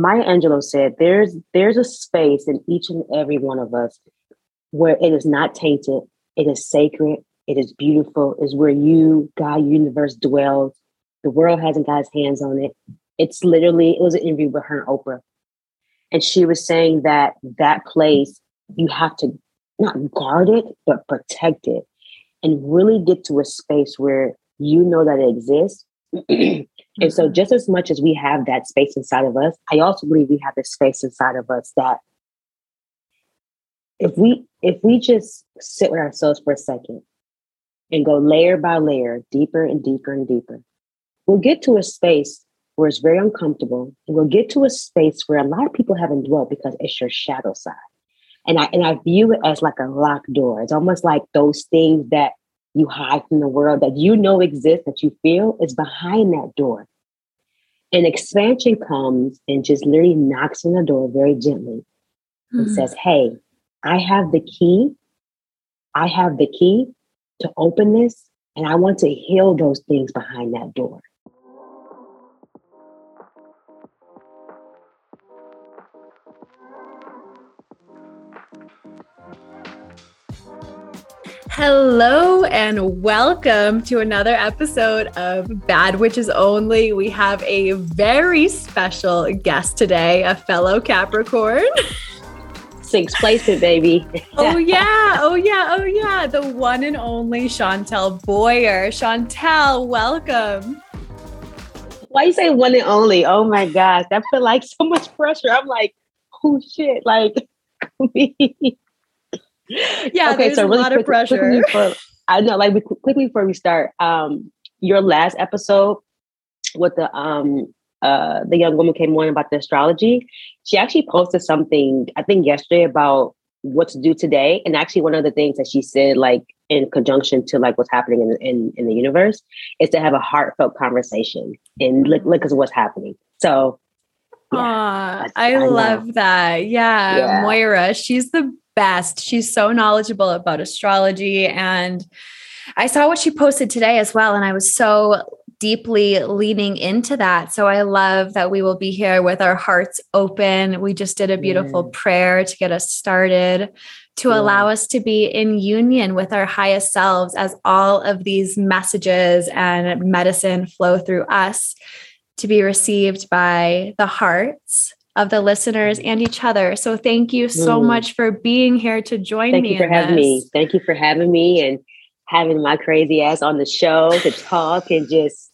Maya Angelou said, "There's there's a space in each and every one of us where it is not tainted, it is sacred, it is beautiful, is where you, God, universe dwells. The world hasn't got its hands on it. It's literally, it was an interview with her and Oprah. And she was saying that that place, you have to not guard it, but protect it and really get to a space where you know that it exists. and so, mm-hmm. just as much as we have that space inside of us, I also believe we have this space inside of us that if we if we just sit with ourselves for a second and go layer by layer, deeper and deeper and deeper, we'll get to a space where it's very uncomfortable. And we'll get to a space where a lot of people haven't dwelt because it's your shadow side. And I and I view it as like a locked door. It's almost like those things that you hide from the world that you know exists, that you feel is behind that door. And expansion comes and just literally knocks on the door very gently and mm-hmm. says, Hey, I have the key. I have the key to open this, and I want to heal those things behind that door. Hello and welcome to another episode of Bad Witches Only. We have a very special guest today, a fellow Capricorn. Sixth placement, baby. oh yeah, oh yeah, oh yeah. The one and only Shauntelle Boyer. Shauntelle, welcome. Why you say one and only? Oh my gosh, that feel like so much pressure. I'm like, oh shit, like me. Yeah, okay, so really a lot quick, of pressure. For, I know, like quickly before we start, um, your last episode with the um uh, the young woman came on about the astrology. She actually posted something, I think yesterday, about what to do today. And actually, one of the things that she said, like in conjunction to like what's happening in in, in the universe, is to have a heartfelt conversation and look look at what's happening. So. Yeah, I, I, love that. Yeah, yeah, Moira, she's the best. She's so knowledgeable about astrology and I saw what she posted today as well and I was so deeply leaning into that. So I love that we will be here with our hearts open. We just did a beautiful yeah. prayer to get us started, to yeah. allow us to be in union with our highest selves as all of these messages and medicine flow through us to be received by the hearts of the listeners and each other. So thank you so mm. much for being here to join thank me. Thank you for having this. me. Thank you for having me and having my crazy ass on the show to talk and just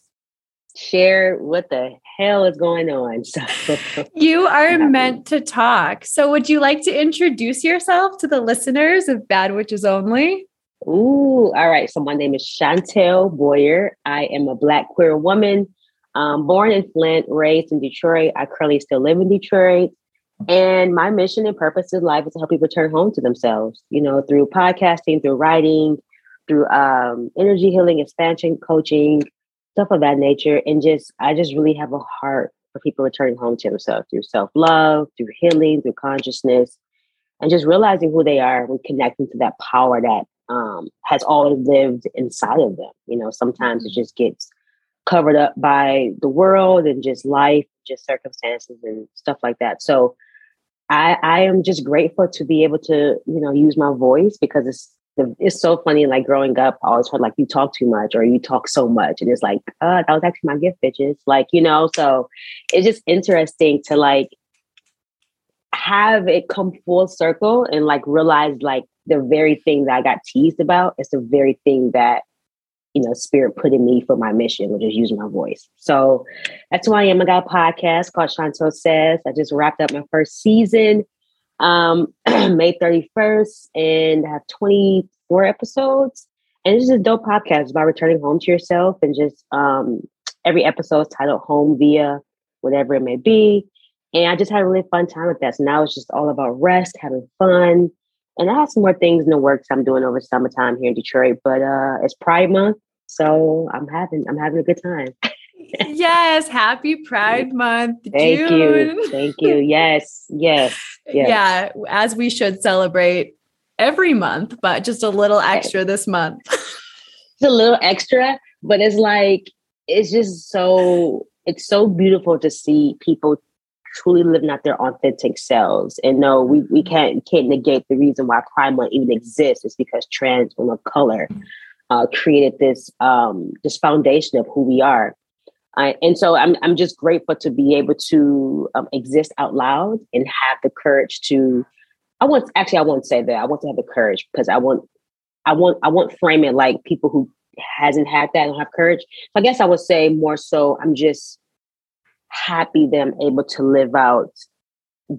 share what the hell is going on. So you are meant to talk. So would you like to introduce yourself to the listeners of Bad Witches Only? Ooh, all right. So my name is Shauntelle Boyer. I am a black queer woman, um, born in Flint, raised in Detroit. I currently still live in Detroit. And my mission and purpose in life is to help people return home to themselves, you know, through podcasting, through writing, through um, energy healing, expansion coaching, stuff of that nature. And just, I just really have a heart for people returning home to themselves through self love, through healing, through consciousness, and just realizing who they are and connecting to that power that um, has always lived inside of them. You know, sometimes it mm-hmm. just gets covered up by the world and just life, just circumstances and stuff like that. So I, I am just grateful to be able to, you know, use my voice because it's it's so funny. Like growing up, I always heard like you talk too much or you talk so much, and it's like, uh, that was actually my gift, bitches. Like you know, so it's just interesting to like have it come full circle and like realize like the very thing that I got teased about is the very thing that you know spirit put in me for my mission, which is using my voice. So that's who I am. I got a podcast called Shauntelle Says. I just wrapped up my first season um, May 31st, and I have 24 episodes. And this is a dope podcast about returning home to yourself and just um, every episode is titled Home Via whatever it may be. And I just had a really fun time with that. So now it's just all about rest, having fun. And I have some more things in the works I'm doing over summertime here in Detroit, but uh, it's Pride Month, so I'm having I'm having a good time. yes, happy Pride Month. Thank June. you. Thank you. Yes, yes, yes. Yeah, as we should celebrate every month, but just a little extra this month. It's a little extra, but it's like it's just so it's so beautiful to see people truly living out their authentic selves. And no, we, we mm-hmm. can't can't negate the reason why Pride Month even exists is because trans women of color uh, created this um, this foundation of who we are. I, and so I'm I'm just grateful to be able to um, exist out loud and have the courage to. I want actually I won't say that I want to have the courage because I want I want I want frame it like people who hasn't had that and have courage. So I guess I would say more so I'm just happy that I'm able to live out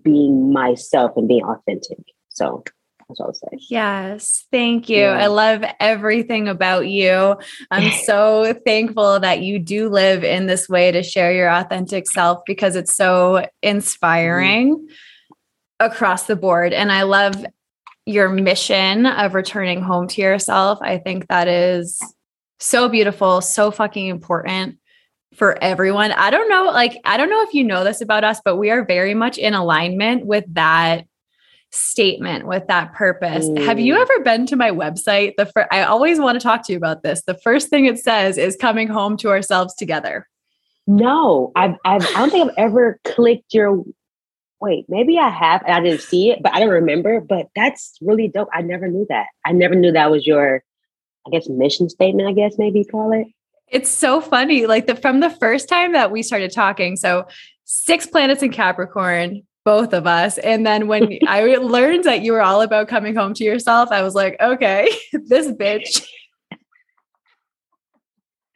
being myself and being authentic. So that's what I. Yes. Thank you. Yeah. I love everything about you. I'm so thankful that you do live in this way to share your authentic self because it's so inspiring mm-hmm. across the board. And I love your mission of returning home to yourself. I think that is so beautiful, so fucking important for everyone. I don't know, like, I don't know if you know this about us, but we are very much in alignment with that statement, with that purpose. Mm. Have you ever been to my website? The fir- I always want to talk to you about this. The first thing it says is coming home to ourselves together. No, I've, I've I don't think I've ever clicked your. Wait, maybe I have. I didn't see it, but I don't remember. But that's really dope. I never knew that. I never knew that was your, I guess, mission statement. I guess maybe call it. It's so funny. Like the from the first time that we started talking, so six planets in Capricorn, both of us. And then when I learned that you were all about coming home to yourself, I was like, okay, this bitch.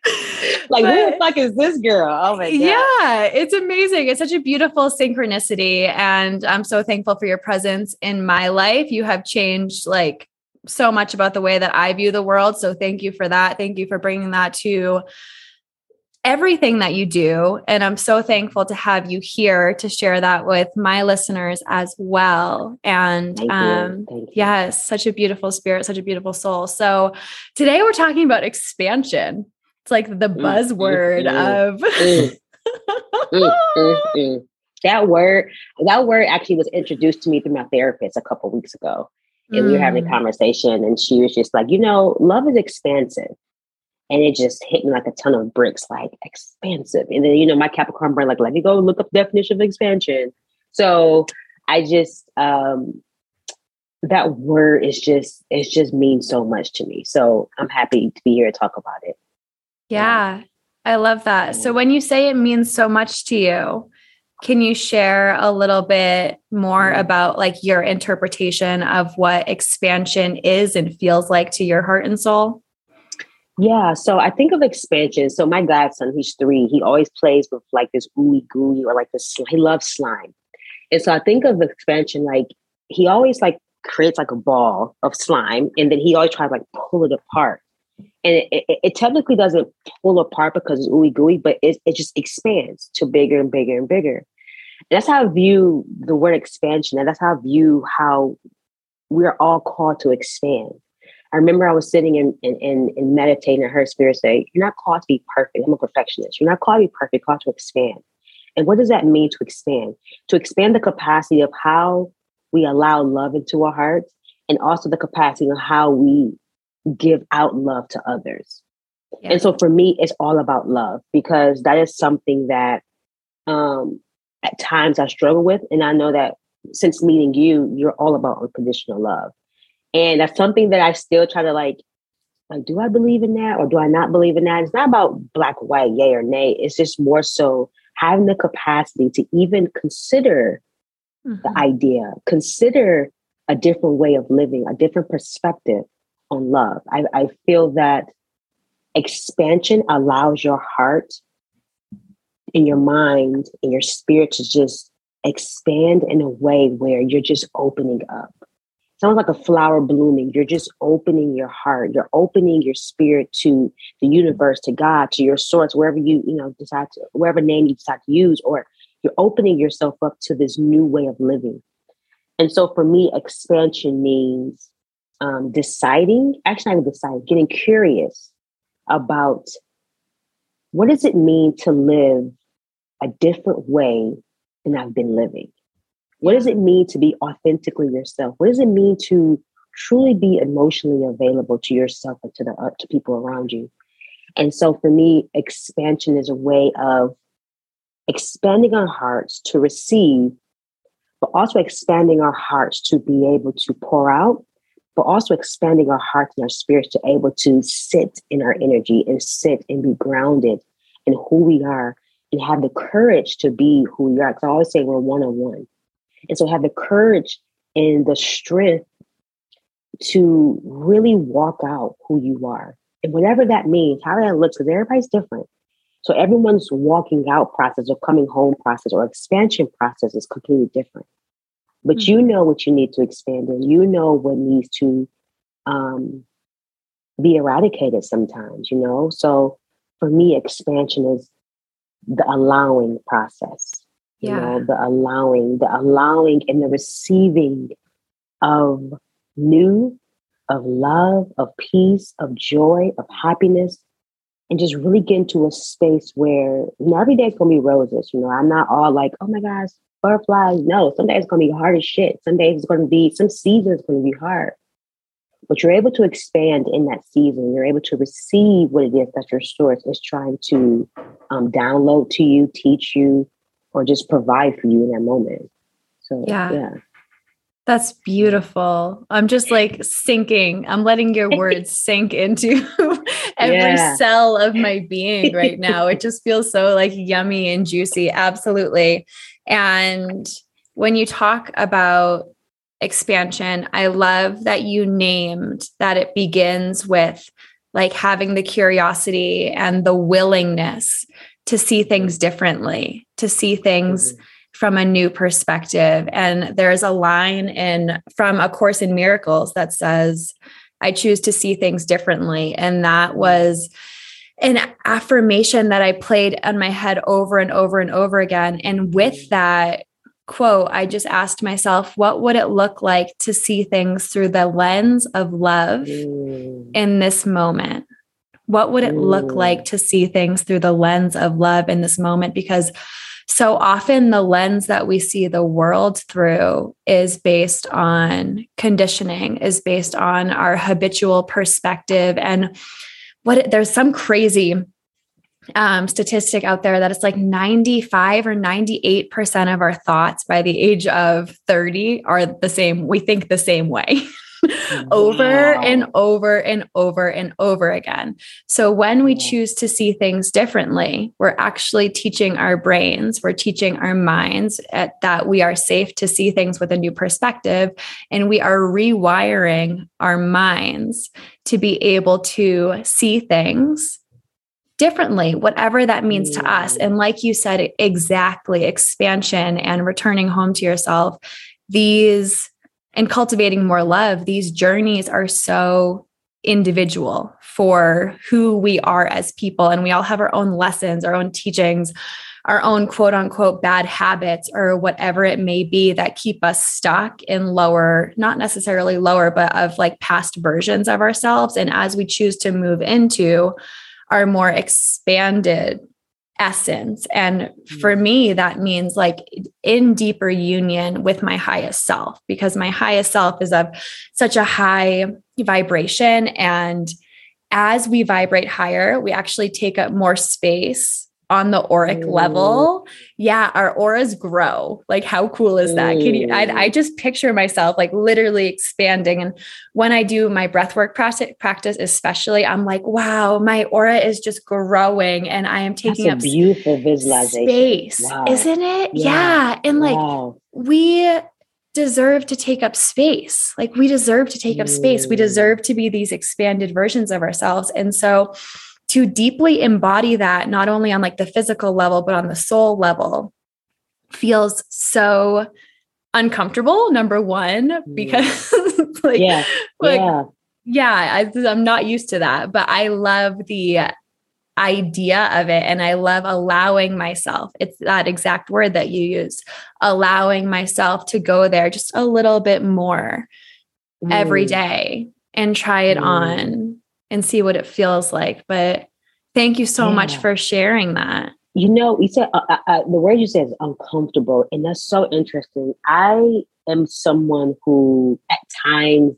like but, who the fuck is this girl? Oh my god. Yeah, it's amazing. It's such a beautiful synchronicity and I'm so thankful for your presence in my life. You have changed like so much about the way that I view the world. So thank you for that. Thank you for bringing that to everything that you do. And I'm so thankful to have you here to share that with my listeners as well. And um, yes, such a beautiful spirit, such a beautiful soul. So today we're talking about expansion. It's like the mm, buzzword mm, mm, of. that word, that word actually was introduced to me through my therapist a couple weeks ago and we were having a mm. conversation and she was just like you know love is expansive and it just hit me like a ton of bricks like expansive. And then you know my capricorn brain like let me go look up definition of expansion. So i just um that word is just it just means so much to me. So i'm happy to be here to talk about it. Yeah, yeah. i love that. So when you say it means so much to you can you share a little bit more mm-hmm. about like your interpretation of what expansion is and feels like to your heart and soul? Yeah, so I think of expansion. So my godson, he's three. He always plays with like this ooey gooey or like this. He loves slime, and so I think of expansion like he always like creates like a ball of slime, and then he always tries like pull it apart. And it, it, it technically doesn't pull apart because it's ooey gooey, but it, it just expands to bigger and bigger and bigger And that's how I view the word expansion. And that's how I view how we're all called to expand. I remember I was sitting and, and, and, meditating and heard spirit say, You're not called to be perfect. I'm a perfectionist. You're not called to be perfect, called to expand. And what does that mean to expand? To expand the capacity of how we allow love into our hearts and also the capacity of how we give out love to others. Yeah. And so for me, it's all about love because that is something that um, at times I struggle with. And I know that since meeting you, you're all about unconditional love. And that's something that I still try to like, like, do I believe in that or do I not believe in that? It's not about black, white, yay or nay. It's just more so having the capacity to even consider mm-hmm. the idea, consider a different way of living, a different perspective on love. I, I feel that expansion allows your heart in your mind and your spirit to just expand in a way where you're just opening up. Sounds like a flower blooming. You're just opening your heart. You're opening your spirit to the universe, to God, to your source, wherever you, you know, decide to, wherever name you decide to use, or you're opening yourself up to this new way of living. And so for me, expansion means um, deciding, actually, not deciding, getting curious about what does it mean to live a different way than I've been living? What does it mean to be authentically yourself? What does it mean to truly be emotionally available to yourself and to the uh, to people around you? And so for me, expansion is a way of expanding our hearts to receive, but also expanding our hearts to be able to pour out, but also expanding our hearts and our spirits to able to sit in our energy and sit and be grounded in who we are and have the courage to be who we are. Because I always say we're one on one. And so have the courage and the strength to really walk out who you are. And whatever that means, how that looks, because everybody's different. So everyone's walking out process or coming home process or expansion process is completely different. But mm-hmm. you know what you need to expand in. You know what needs to um, be eradicated sometimes, you know? So for me, expansion is the allowing process. Yeah. You know, the allowing, the allowing and the receiving of new, of love, of peace, of joy, of happiness, and just really get into a space where you know, every day's gonna be roses. You know, I'm not all like, oh my gosh, butterflies. No, some days it's gonna be hard as shit. Some days it's gonna be, some seasons gonna be hard. But you're able to expand in that season. You're able to receive what it is that your source is trying to um, download to you, teach you, or just provide for you in that moment. So yeah. yeah. That's beautiful. I'm just like sinking. I'm letting your words sink into every yeah. cell of my being right now. It just feels so like yummy and juicy. Absolutely. And when you talk about expansion, I love that you named that it begins with like having the curiosity and the willingness to see things differently, to see things mm-hmm. from a new perspective. And there's a line in from A Course in Miracles that says, I choose to see things differently. And that mm-hmm. was an affirmation that I played on my head over and over and over again. And with mm-hmm. that quote, I just asked myself, what would it look like to see things through the lens of love mm. in this moment? What would it look like to see things through the lens of love in this moment? Because so often the lens that we see the world through is based on conditioning, is based on our habitual perspective. And what there's some crazy um, statistic out there that it's like 95 or 98% of our thoughts by the age of 30 are the same. We think the same way. over wow. and over and over and over again. So when we choose to see things differently, we're actually teaching our brains, we're teaching our minds at, that we are safe to see things with a new perspective. And we are rewiring our minds to be able to see things differently, whatever that means to us. And like you said, exactly expansion and returning home to yourself, these and cultivating more love, these journeys are so individual for who we are as people. And we all have our own lessons, our own teachings, our own quote unquote bad habits, or whatever it may be that keep us stuck in lower, not necessarily lower, but of like past versions of ourselves. And as we choose to move into our more expanded essence. And for mm. me, that means like in deeper union with my highest self, because my highest self is of such a high vibration. And as we vibrate higher, we actually take up more space on the auric Ooh. level, yeah, our auras grow. Like, how cool is that? Can you? I, I, just picture myself like literally expanding. And when I do my breathwork practice, practice, especially, I'm like, wow, my aura is just growing, and I am taking up beautiful visualization space, wow. isn't it? Yeah, yeah. and like wow. we deserve to take up space. Like we deserve to take up space. We deserve to be these expanded versions of ourselves, and so to deeply embody that, not only on like the physical level, but on the soul level, feels so uncomfortable. Number one, mm. because like, yeah, like, yeah, yeah I, I'm not used to that, but I love the idea of it and I love allowing myself. It's that exact word that you use, allowing myself to go there just a little bit more mm. every day and try it mm. on and see what it feels like. But thank you so yeah. much for sharing that. You know, you said uh, uh, uh, the word you said is uncomfortable, and that's so interesting. I am someone who, at times,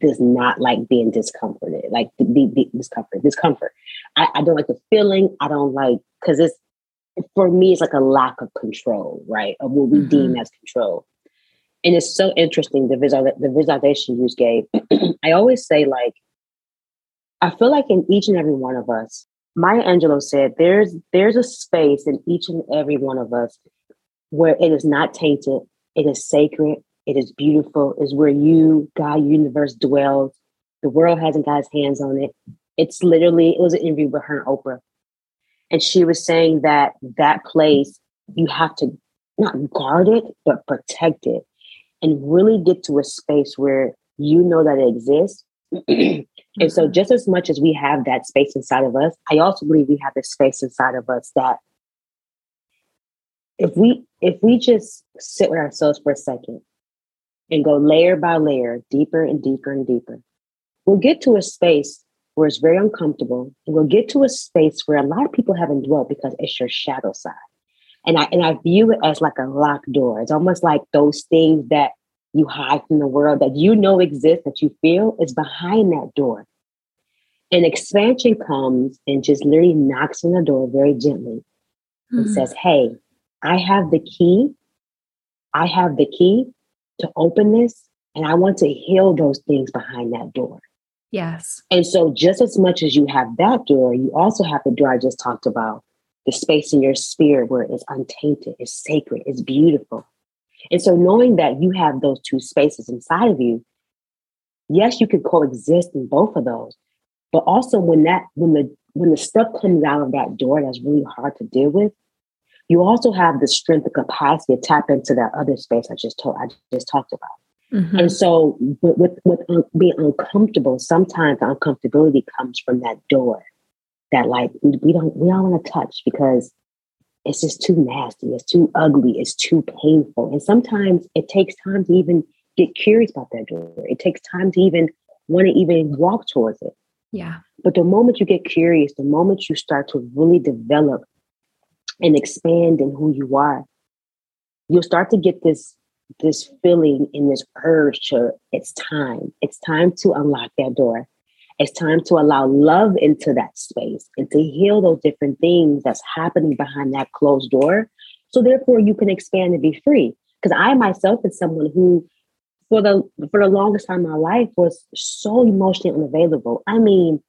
does not like being discomforted, like the, the, the discomfort, discomfort. I, I, don't like the feeling. I don't like because it's for me, it's like a lack of control, right? Of what we mm-hmm. deem as control. And it's so interesting the visual the visualization you gave. I always say like, I feel like in each and every one of us, Maya Angelou said, "There's there's a space in each and every one of us where it is not tainted, it is sacred, it is beautiful, is where you, God, universe dwells. The world hasn't got its hands on it. It's literally, it was an interview with her and Oprah. And she was saying that that place, you have to not guard it, but protect it and really get to a space where you know that it exists. and so, mm-hmm. just as much as we have that space inside of us, I also believe we have this space inside of us that if we if we just sit with ourselves for a second and go layer by layer, deeper and deeper and deeper, we'll get to a space where it's very uncomfortable. And we'll get to a space where a lot of people haven't dwelt because it's your shadow side. And I and I view it as like a locked door. It's almost like those things that you hide from the world that you know exists, that you feel is behind that door. And expansion comes and just literally knocks on the door very gently mm-hmm. and says, Hey, I have the key. I have the key to open this, and I want to heal those things behind that door. Yes. And so, just as much as you have that door, you also have the door I just talked about the space in your spirit where it's untainted, it's sacred, it's beautiful. And so, knowing that you have those two spaces inside of you, yes, you can coexist in both of those. But also, when that when the when the stuff comes out of that door that's really hard to deal with, you also have the strength, the capacity to tap into that other space I just told I just talked about. Mm-hmm. And so, with with, with un- being uncomfortable, sometimes the uncomfortability comes from that door that like we don't we don't want to touch because it's just too nasty, it's too ugly, it's too painful, and sometimes it takes time to even get curious about that door. It takes time to even want to even walk towards it. Yeah. But the moment you get curious, the moment you start to really develop and expand in who you are, you'll start to get this this feeling and this urge to it's time. It's time to unlock that door. It's time to allow love into that space and to heal those different things that's happening behind that closed door. So therefore you can expand and be free. Because I myself is someone who for the for the longest time in my life was so emotionally unavailable. I mean,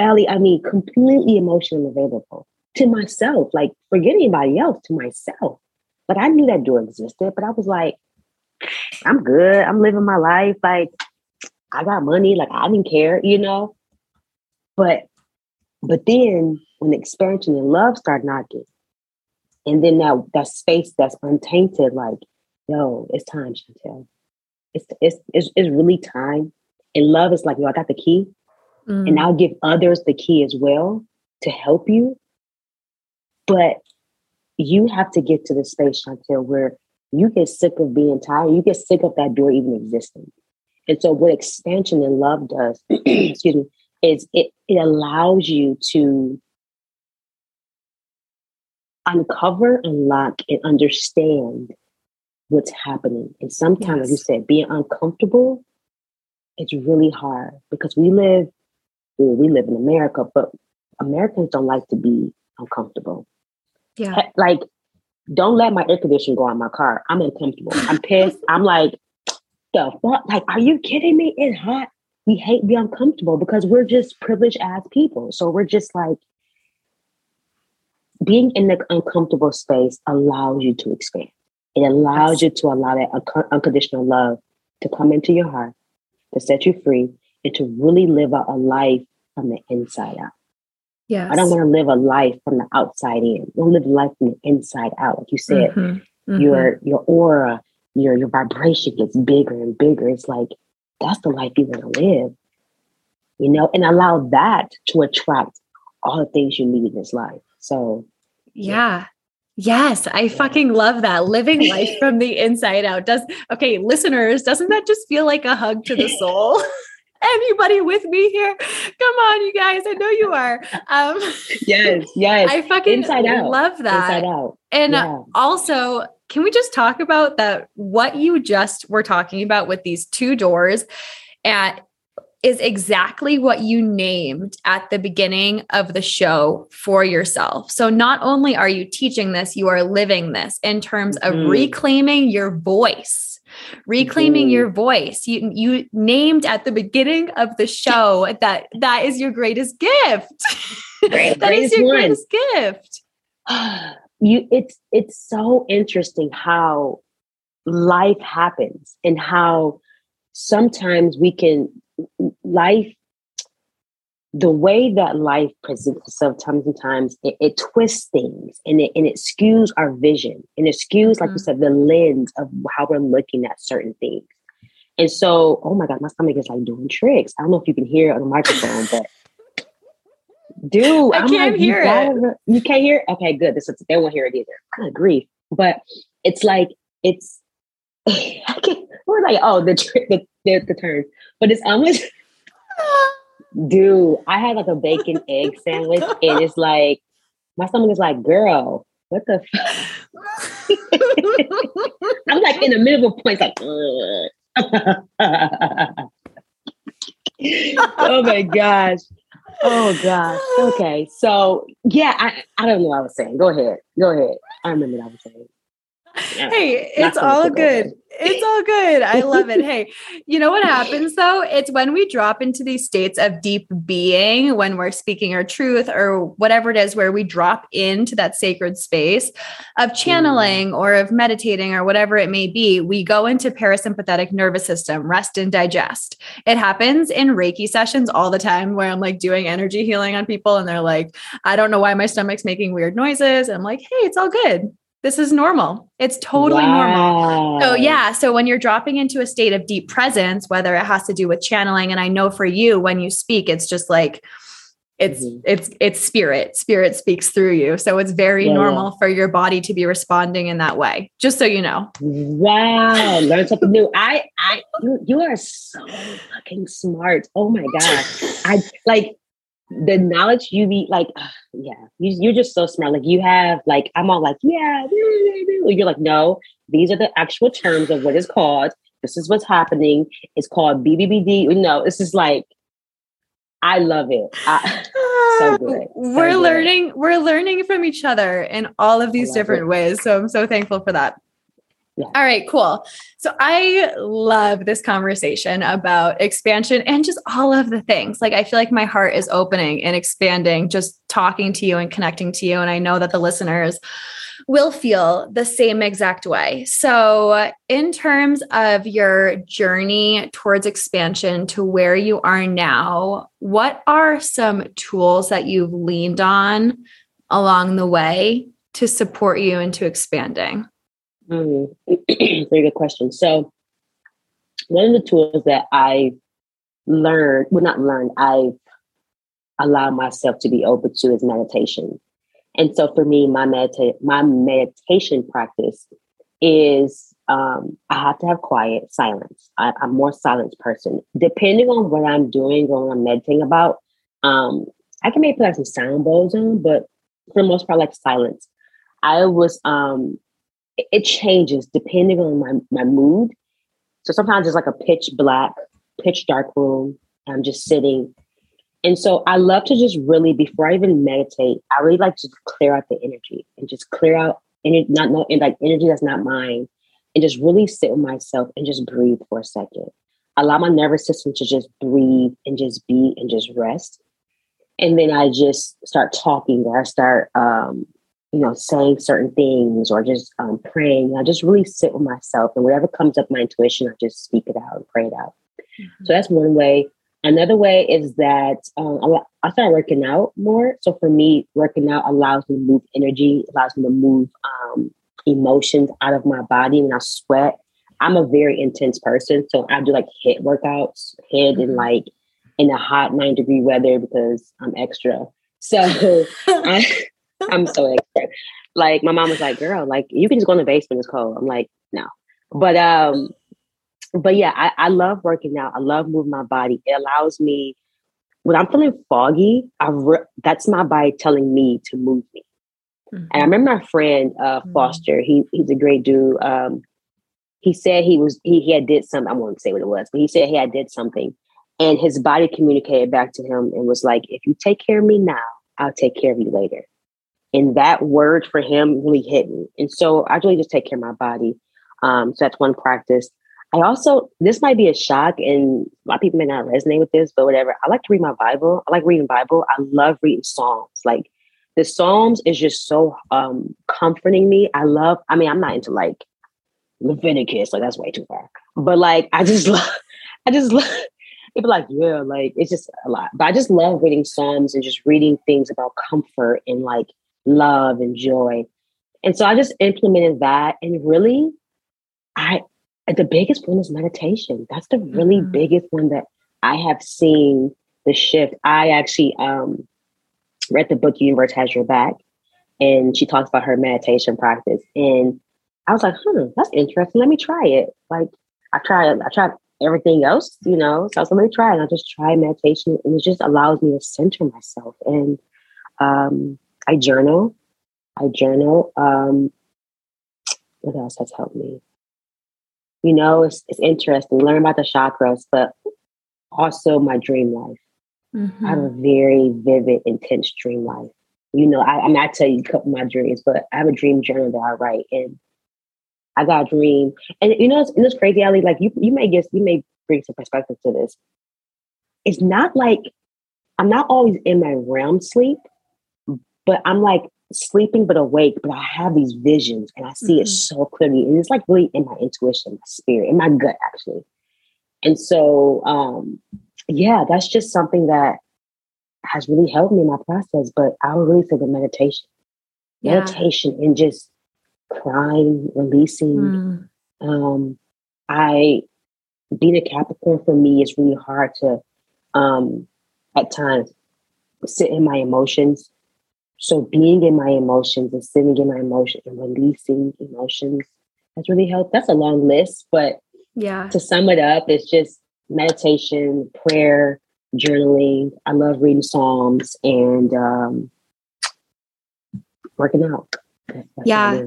Allie, I mean completely emotionally unavailable to myself, like forget anybody else, to myself. But I knew that door existed, but I was like, I'm good. I'm living my life. Like, I got money. Like, I didn't care, you know? But, but then when the expansion and love start knocking, and then that, that space that's untainted, like, yo, it's time, Shauntelle. It's, it's, it's, it's really time. And love is like, yo, I got the key. Mm. And I'll give others the key as well to help you. But you have to get to the space, Shauntelle, where you get sick of being tired. You get sick of that door even existing. And so, what expansion and love does, excuse me, is it, it allows you to uncover, unlock, and understand what's happening. And sometimes, yes. like you said, being uncomfortable, it's really hard because we live, well, we live in America, but Americans don't like to be uncomfortable. Yeah. Like, don't let my air conditioner go on my car. I'm uncomfortable. I'm pissed. I'm like, the fuck? Like, are you kidding me? It's hot. We hate be uncomfortable because we're just privileged as people. So we're just like, being in the uncomfortable space allows you to expand. It allows you to allow that un- unconditional love to come into your heart, to set you free, and to really live a, a life from the inside out. Yes. I don't want to live a life from the outside in. I want to live life from the inside out. Like you said, mm-hmm. Mm-hmm. your your aura, your your vibration gets bigger and bigger. It's like that's the life you want to live. You know, and allow that to attract all the things you need in this life. So yeah. yeah. Yes, I fucking love that. Living life from the inside out. Does okay, listeners, doesn't that just feel like a hug to the soul? anybody with me here? Come on, you guys. I know you are. Um, yes, yes. I fucking Inside out. love that. Inside out. And yeah. also, can we just talk about that? What you just were talking about with these two doors at is exactly what you named at the beginning of the show for yourself. So, not only are you teaching this, you are living this in terms of mm-hmm. reclaiming your voice reclaiming mm-hmm. your voice you you named at the beginning of the show that that is your greatest gift Great, that is your one. greatest gift you it's it's so interesting how life happens and how sometimes we can life the way that life presents itself times and times it, it, twists things and it and it skews our vision and it skews mm-hmm. like you mm-hmm. said the lens of how we're looking at certain things and so oh my god my stomach is like doing tricks i don't know if you can hear it on the microphone but dude i I'm can't like, hear you it you can't hear it? okay good this is, they won't hear it either good grief but it's like it's I can't, we're like oh the trick the, the, the turn but it's almost Dude, I had like a bacon egg sandwich, and it's like my stomach is like, girl, what the? I'm like in the middle of a point, like, oh my gosh. Oh gosh. Okay. So yeah, I, I don't know what I was saying. Go ahead. Go ahead. I remember what I was saying hey, it's all good. It's all good. I love it. Hey, you know what happens though? It's when we drop into these states of deep being, when we're speaking our truth or whatever it is, where we drop into that sacred space of channeling or of meditating or whatever it may be, we go into parasympathetic nervous system, rest and digest. It happens in Reiki sessions all the time where I'm like doing energy healing on people and they're like, I don't know why my stomach's making weird noises. And I'm like, hey, it's all good this is normal. It's totally wow. normal. So, yeah. So, when you're dropping into a state of deep presence, whether it has to do with channeling, and I know for you, when you speak, it's just like, it's mm-hmm. it's it's spirit spirit speaks through you so it's very yeah. normal for your body to be responding in that way just so you know wow learn something new i i you, you are so fucking smart oh my god i like the knowledge you be like, uh, yeah, you, you're just so smart. Like you have like, I'm all like, yeah, you're like, no, these are the actual terms of what is called. This is what's happening. It's called BBBD. No, this is like, I love it. I, so good. So we're good. learning. We're learning from each other in all of these different it. ways. So I'm so thankful for that. Yeah. All right, cool. So I love this conversation about expansion and just all of the things. Like I feel like my heart is opening and expanding just talking to you and connecting to you and I know that the listeners will feel the same exact way. So, in terms of your journey towards expansion to where you are now, what are some tools that you've leaned on along the way to support you into expanding? Mm, very good question. So, one of the tools that I learned, well, not learned, I've allowed myself to be open to is meditation. And so, for me, my medita- my meditation practice is um, I have to have quiet, silence. I, am more silence person. Depending on what I'm doing or what I'm meditating about, um, I can maybe put like some sound bowls on, but for the most part, like silence. I was um, it changes depending on my, my mood. So sometimes it's like a pitch black, pitch dark room. I'm just sitting. And so I love to just really, before I even meditate, I really like to clear out the energy and just clear out any not and like energy that's not mine and just really sit with myself and just breathe for a second. Allow my nervous system to just breathe and just be and just rest. And then I just start talking or I start um, you know, saying certain things or just um, praying. I just really sit with myself and whatever comes up my intuition, I just speak it out and pray it out. Mm-hmm. So that's one way. Another way is that um, I start working out more. So for me, working out allows me to move energy, allows me to move um, emotions out of my body. When I sweat, I'm a very intense person. So I do like HIIT workouts, and mm-hmm. like in a hot nine degree weather because I'm extra. So I, I'm so excited. Like my mom was like, girl, like you can just go in the basement, it's cold. I'm like, no. But um, but yeah, I, I love working out. I love moving my body. It allows me when I'm feeling foggy, I re- that's my body telling me to move me. Mm-hmm. And I remember my friend uh, mm-hmm. Foster. He he's a great dude. Um, he said he was he, he had did something. I won't say what it was, but he said he had did something, And his body communicated back to him and was like, if you take care of me now, I'll take care of you later. And that word for him really hit me. And so I really just take care of my body. Um, so that's one practice. I also, this might be a shock and a lot of people may not resonate with this, but whatever. I like to read my Bible. I like reading Bible. I love reading Psalms. Like the Psalms is just so um comforting me. I love, I mean, I'm not into like Leviticus, like that's way too far. But like I just love, I just love people like, yeah, like it's just a lot. But I just love reading Psalms and just reading things about comfort and like love and joy. And so I just implemented that. And really, I the biggest one is meditation. That's the really mm-hmm. biggest one that I have seen the shift. I actually um, read the book Universe Has Your Back, and she talks about her meditation practice. And I was like, hmm, that's interesting. Let me try it. Like I tried, I tried everything else, you know. So I was like, let me try it. And I just try meditation, and it just allows me to center myself. And um, I journal. I journal. Um, what else has helped me? You know, it's, it's interesting. Learn about the chakras, but also my dream life. Mm-hmm. I have a mm-hmm. very vivid, intense dream life. You know, I, I mean, I tell you a couple of my dreams, but I have a dream journal that I write, and I got a dream. And you know, it's, it's crazy, Allie. Like you, you may guess, you may bring some perspective to this. It's not like I'm not always in my realm sleep, but I'm like sleeping but awake, but I have these visions and I see mm-hmm. it so clearly. And it's like really in my intuition, my spirit, in my gut, actually. And so, um, yeah, that's just something that has really helped me in my process. But I would really say the meditation, yeah. meditation, and just crying, releasing. Mm. Um, I being a Capricorn for me is really hard to, um, at times, sit in my emotions so being in my emotions and sitting in my emotions and releasing emotions has really helped. That's a long list, but yeah. To sum it up, it's just meditation, prayer, journaling. I love reading Psalms and um, working out. That's yeah.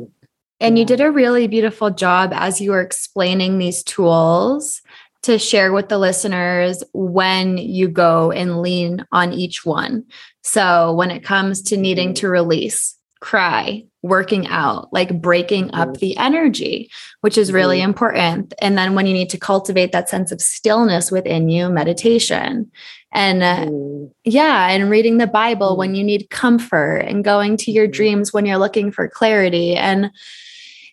And you did a really beautiful job as you were explaining these tools to share with the listeners when you go and lean on each one. So, when it comes to needing to release, cry, working out, like breaking up the energy, which is really mm-hmm. important. And then when you need to cultivate that sense of stillness within you, meditation. And uh, yeah, and reading the Bible when you need comfort and going to your dreams when you're looking for clarity. And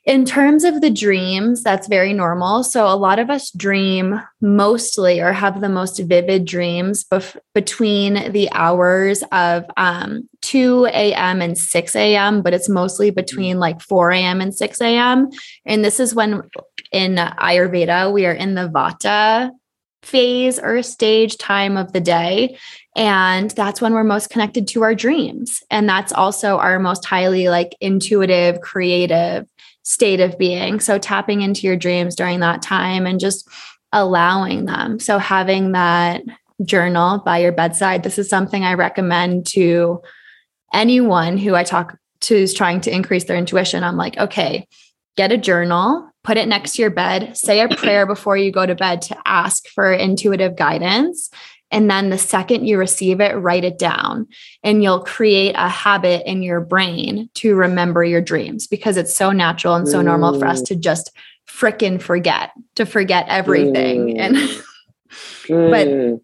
in terms of the dreams, that's very normal. So, a lot of us dream mostly or have the most vivid dreams bef- between the hours of um, 2 a.m. and 6 a.m., but it's mostly mm-hmm. between like 4 a.m. and 6 a.m. And this is when in Ayurveda, we are in the Vata phase or stage time of the day. And that's when we're most connected to our dreams. And that's also our most highly like intuitive, creative state of being. So tapping into your dreams during that time and just allowing them. So having that journal by your bedside, this is something I recommend to anyone who I talk to is trying to increase their intuition. I'm like, okay, get a journal, put it next to your bed, say a prayer before you go to bed to ask for intuitive guidance, and then the second you receive it, write it down and you'll create a habit in your brain to remember your dreams because it's so natural and so normal for us mm. to just fricking forget, to forget everything. Mm. And, but mm.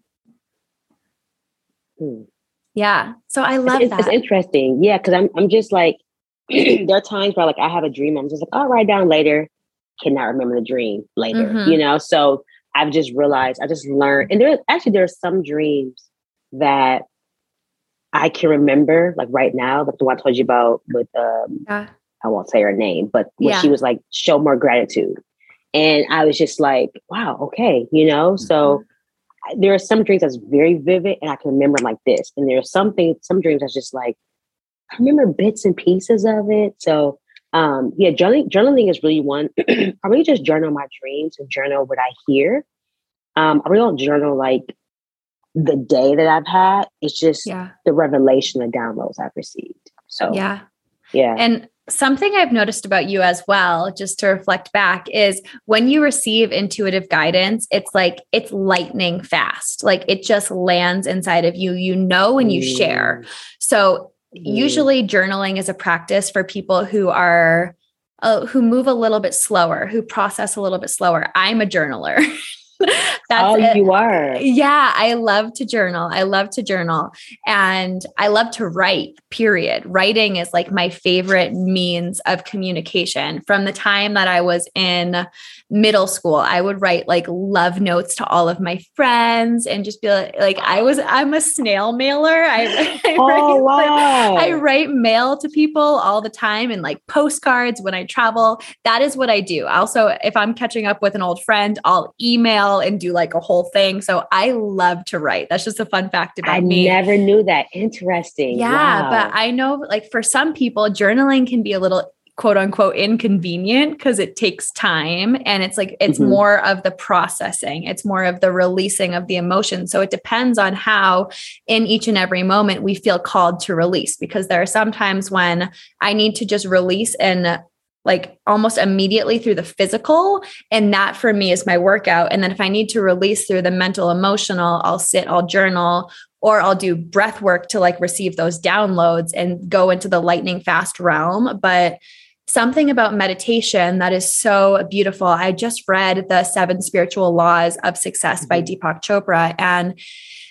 hmm. yeah. So I love it's, that. It's interesting. Yeah. Cause I'm, I'm just like, there are times where like I have a dream. I'm just like, I'll write down later. Cannot remember the dream later, mm-hmm. you know? So I've just realized, I just learned, and there actually there are some dreams that I can remember, like right now, like the one I told you about with um, yeah. I won't say her name, but when yeah. she was like, show more gratitude. And I was just like, wow, okay, you know? Mm-hmm. So there are some dreams that's very vivid and I can remember like this. And there are some things, some dreams that's just like, I remember bits and pieces of it. So um, yeah, journaling, journaling is really one. I really just journal my dreams and journal what I hear. Um, I really don't journal like the day that I've had. It's just yeah. the revelation, the downloads I've received. So yeah, yeah. And something I've noticed about you as well, just to reflect back, is when you receive intuitive guidance, it's like it's lightning fast. Like it just lands inside of you. You know when you mm. share. So. Usually journaling is a practice for people who are uh, who move a little bit slower, who process a little bit slower. I'm a journaler. That's oh, it. you are. Yeah, I love to journal. I love to journal and I love to write, period. Writing is like my favorite means of communication. From the time that I was in middle school, I would write like love notes to all of my friends and just be like, like I was, I'm a snail mailer. I, I, oh, write, wow. like, I write mail to people all the time and like postcards when I travel. That is what I do. Also, if I'm catching up with an old friend, I'll email and do like a whole thing. So I love to write. That's just a fun fact about I me. I never knew that. Interesting. Yeah. Wow. But I know like for some people, journaling can be a little quote unquote inconvenient because it takes time and it's like it's mm-hmm. more of the processing it's more of the releasing of the emotion so it depends on how in each and every moment we feel called to release because there are some times when i need to just release and like almost immediately through the physical. And that for me is my workout. And then if I need to release through the mental, emotional, I'll sit, I'll journal, or I'll do breath work to like receive those downloads and go into the lightning fast realm. But something about meditation that is so beautiful. I just read The Seven Spiritual Laws of Success by mm-hmm. Deepak Chopra. And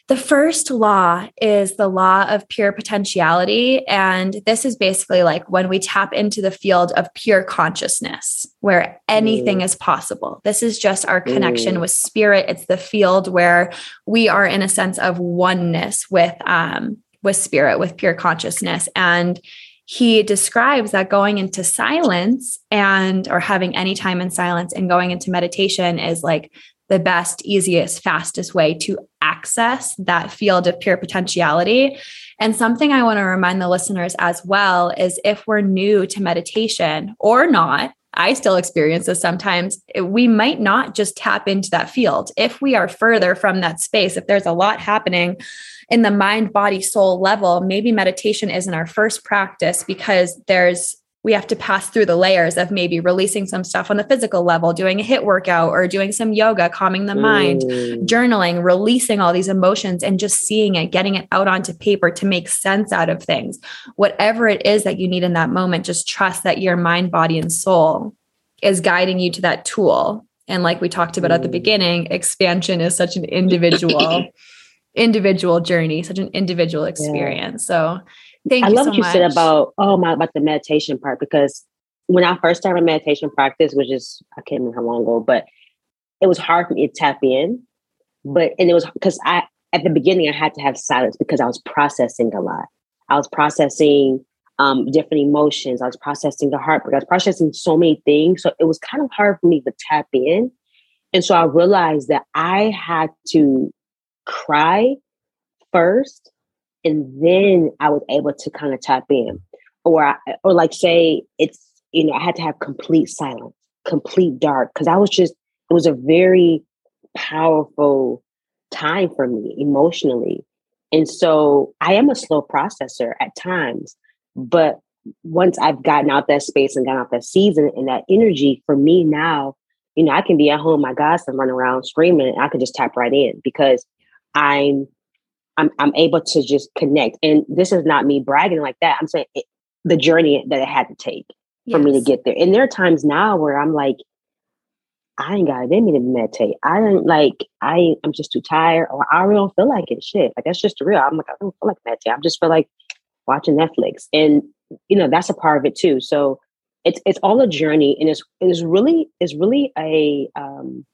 the first law is the law of pure potentiality. And this is basically like when we tap into the field of pure consciousness, where anything mm. is possible. This is just our connection mm. with spirit. It's the field where we are in a sense of oneness with, um, with spirit, with pure consciousness. And he describes that going into silence and or having any time in silence and going into meditation is like the best, easiest, fastest way to access that field of pure potentiality. And something I want to remind the listeners as well is if we're new to meditation or not, I still experience this sometimes. We might not just tap into that field. If we are further from that space, if there's a lot happening in the mind, body, soul level, maybe meditation isn't our first practice because there's we have to pass through the layers of maybe releasing some stuff on the physical level, doing a HIIT workout or doing some yoga, calming the mind, mm. journaling, releasing all these emotions and just seeing it, getting it out onto paper to make sense out of things. Whatever it is that you need in that moment, just trust that your mind, body, and soul is guiding you to that tool. And like we talked about mm. at the mm. beginning, expansion is such an individual individual journey, such an individual experience. Yeah. So Thank you. I love so what you much. said about oh my about the meditation part because when I first started meditation practice, which is I can't remember how long ago, but it was hard for me to tap in. But and it was because I at the beginning I had to have silence because I was processing a lot. I was processing um, different emotions. I was processing the heartbreak. I was processing so many things. So it was kind of hard for me to tap in. And so I realized that I had to cry first and then I was able to kind of tap in, or I, or like say it's you know I had to have complete silence, complete dark, because I was just it was a very powerful time for me emotionally, and so I am a slow processor at times, but once I've gotten out that space and gotten out that season and that energy for me now, you know, I can be at home, my God, I'm running around screaming, I could just tap right in because I'm I'm I'm able to just connect. And this is not me bragging like that. I'm saying it, the journey that it had to take yes. for me to get there. And there are times now where I'm like, I ain't got it in me to meditate. I don't like I I'm just too tired or I really don't feel like it. Shit. Like that's just real. I'm like, I don't feel like meditate. I just feel like watching Netflix. And you know, that's a part of it too. So it's it's all a journey and it's it's really it's really a um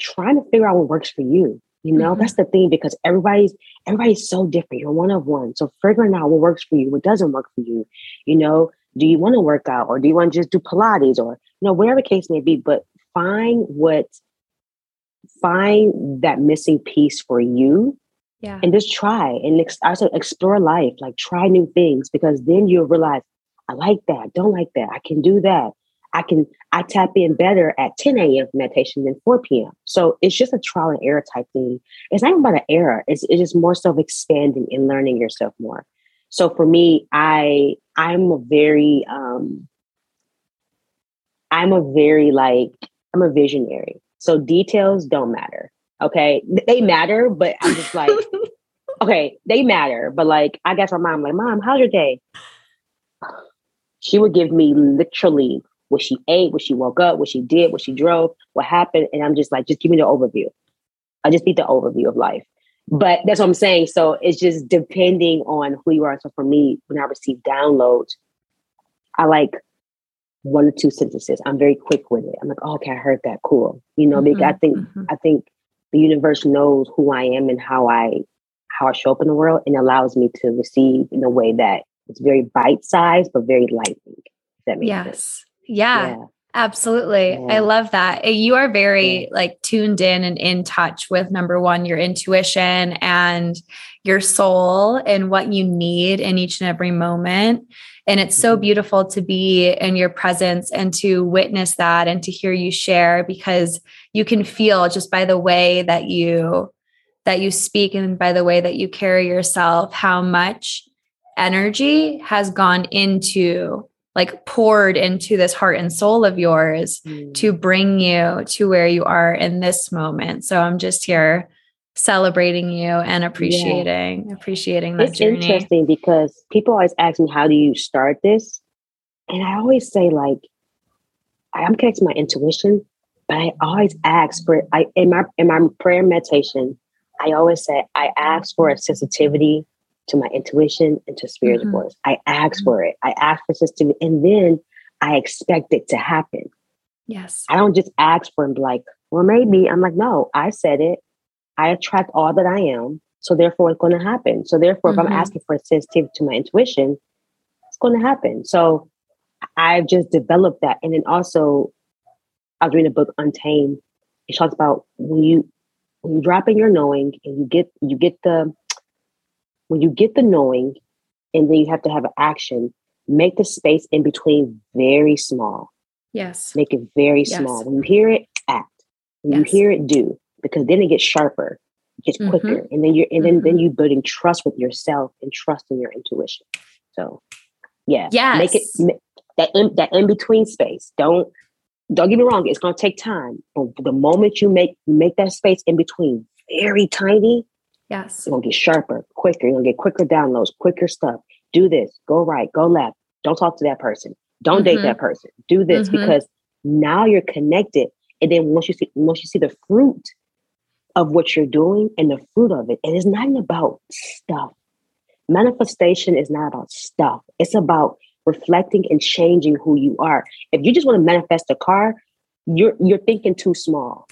trying to figure out what works for you. You know, mm-hmm. that's the thing because everybody's everybody's so different. You're one of one. So figuring out what works for you, what doesn't work for you. You know, do you want to work out or do you want to just do Pilates or you know, whatever case may be, but find what find that missing piece for you. Yeah. And just try and ex- I said explore life, like try new things because then you'll realize I like that, don't like that, I can do that. I can I tap in better at 10 a.m. meditation than 4 p.m. So it's just a trial and error type thing. It's not even about an error. It's, it's just more so expanding and learning yourself more. So for me, I I'm a very um I'm a very like I'm a visionary. So details don't matter. Okay. They matter, but I'm just like, okay, they matter. But like I guess my mom, like, Mom, how's your day? She would give me literally what she ate, what she woke up, what she did, what she drove, what happened. And I'm just like, just give me the overview. I just need the overview of life. But that's what I'm saying. So it's just depending on who you are. So for me, when I receive downloads, I like one or two sentences. I'm very quick with it. I'm like, oh, okay, I heard that. Cool. You know, mm-hmm, because I think mm-hmm. I think the universe knows who I am and how I how I show up in the world and allows me to receive in a way that it's very bite sized but very lightning. that makes yes. sense. Yeah. yeah. Absolutely. Yeah. I love that. You are very yeah. like tuned in and in touch with number one, your intuition and your soul and what you need in each and every moment. And it's so mm-hmm. beautiful to be in your presence and to witness that and to hear you share because you can feel just by the way that you that you speak and by the way that you carry yourself how much energy has gone into like poured into this heart and soul of yours mm. to bring you to where you are in this moment. So I'm just here celebrating you and appreciating yeah. appreciating that it's journey. interesting because people always ask me how do you start this and i always say like i'm connected to my intuition but i always ask for i in my in my prayer meditation i always say i ask for a sensitivity to my intuition and to spirit mm-hmm. voice i ask mm-hmm. for it i ask for sensitivity and then i expect it to happen yes i don't just ask for and be like well maybe i'm like no i said it I attract all that I am. So therefore, it's going to happen. So therefore, mm-hmm. if I'm mm-hmm. asking for sensitivity to my intuition, it's going to happen. So I've just developed that. And then also, I was reading a book, Untamed. It talks about when you when you drop in your knowing and you get you get the when you get the knowing, and then you have to have an action. Make the space in between very small. Yes. Make it very yes. small. When you hear it, act. When yes. you hear it, do because then it gets sharper, it gets mm-hmm. quicker, and then you're and then mm-hmm. then you building trust with yourself and trust in your intuition. So, yeah, yeah, make it that in, that in between space. Don't don't get me wrong; it's to take time, but the moment you make you make that space in between very tiny, yes, it's going to get sharper, quicker. You're going to get quicker downloads, quicker stuff. Do this, go right, go left. Don't talk to that person. Don't mm-hmm. date that person. Do this mm-hmm. because now you're connected. And then once you see once you see the fruit of what you're doing and the fruit of it. And it's not about stuff. Manifestation is not about stuff. It's about reflecting and changing who you are. If you just want to manifest a car, you're you're thinking too small.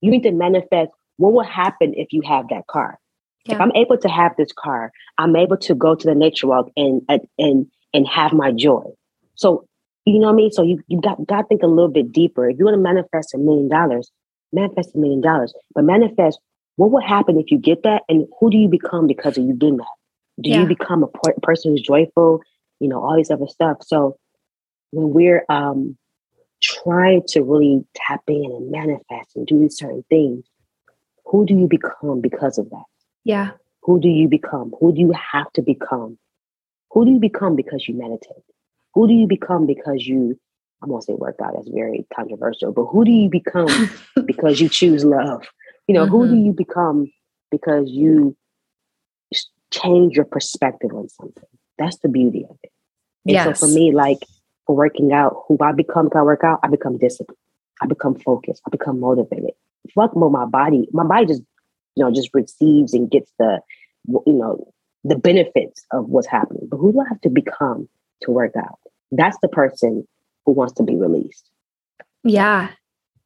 You need to manifest what will happen if you have that car. Yeah. If I'm able to have this car, I'm able to go to the nature walk and and and have my joy. So you know what I mean? So you, you got got to think a little bit deeper. If you want to manifest a million dollars, manifest a million dollars, but manifest what would happen if you get that, and who do you become because of you getting that? Do yeah. you become a per- person who's joyful? You know, all these other stuff. So when we're um, trying to really tap in and manifest and do these certain things, who do you become because of that? Yeah. Who do you become? Who do you have to become? Who do you become because you meditate? Who do you become because you I won't say workout, that's very controversial, but who do you become because you choose love? You know, mm-hmm. who do mm-hmm. you become because you change your perspective on something? That's the beauty of it. And yes. so for me, like for working out, who I become can I work out, I become disciplined. I become focused. I become motivated. Fuck with my body. My body just, you know, just receives and gets the, you know, the benefits of what's happening. But who do I have to become to work out? That's the person who wants to be released. Yeah,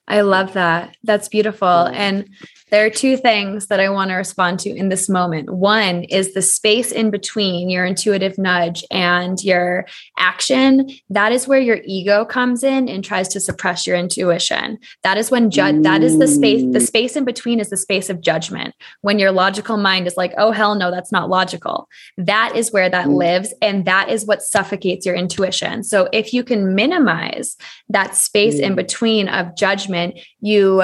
I love that. That's beautiful. And there are two things that I want to respond to in this moment. One is the space in between your intuitive nudge and your action. That is where your ego comes in and tries to suppress your intuition. That is when judge that is the space the mm. space in between is the space of judgment. When your logical mind is like, "Oh hell no, that's not logical." That is where that mm. lives and that is what suffocates your intuition. So if you can minimize that space mm. in between of judgment, you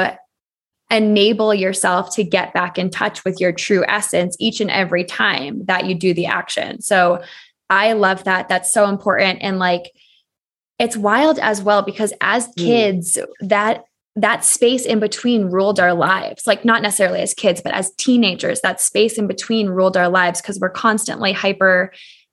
enable yourself to get back in touch with your true essence each and every time that you do the action. So I love that. That's so important. And like, it's wild as well because as hmm. kids, mm. that that space in between ruled our lives like not necessarily as kids but as teenagers that space in between ruled our lives because we're constantly hyper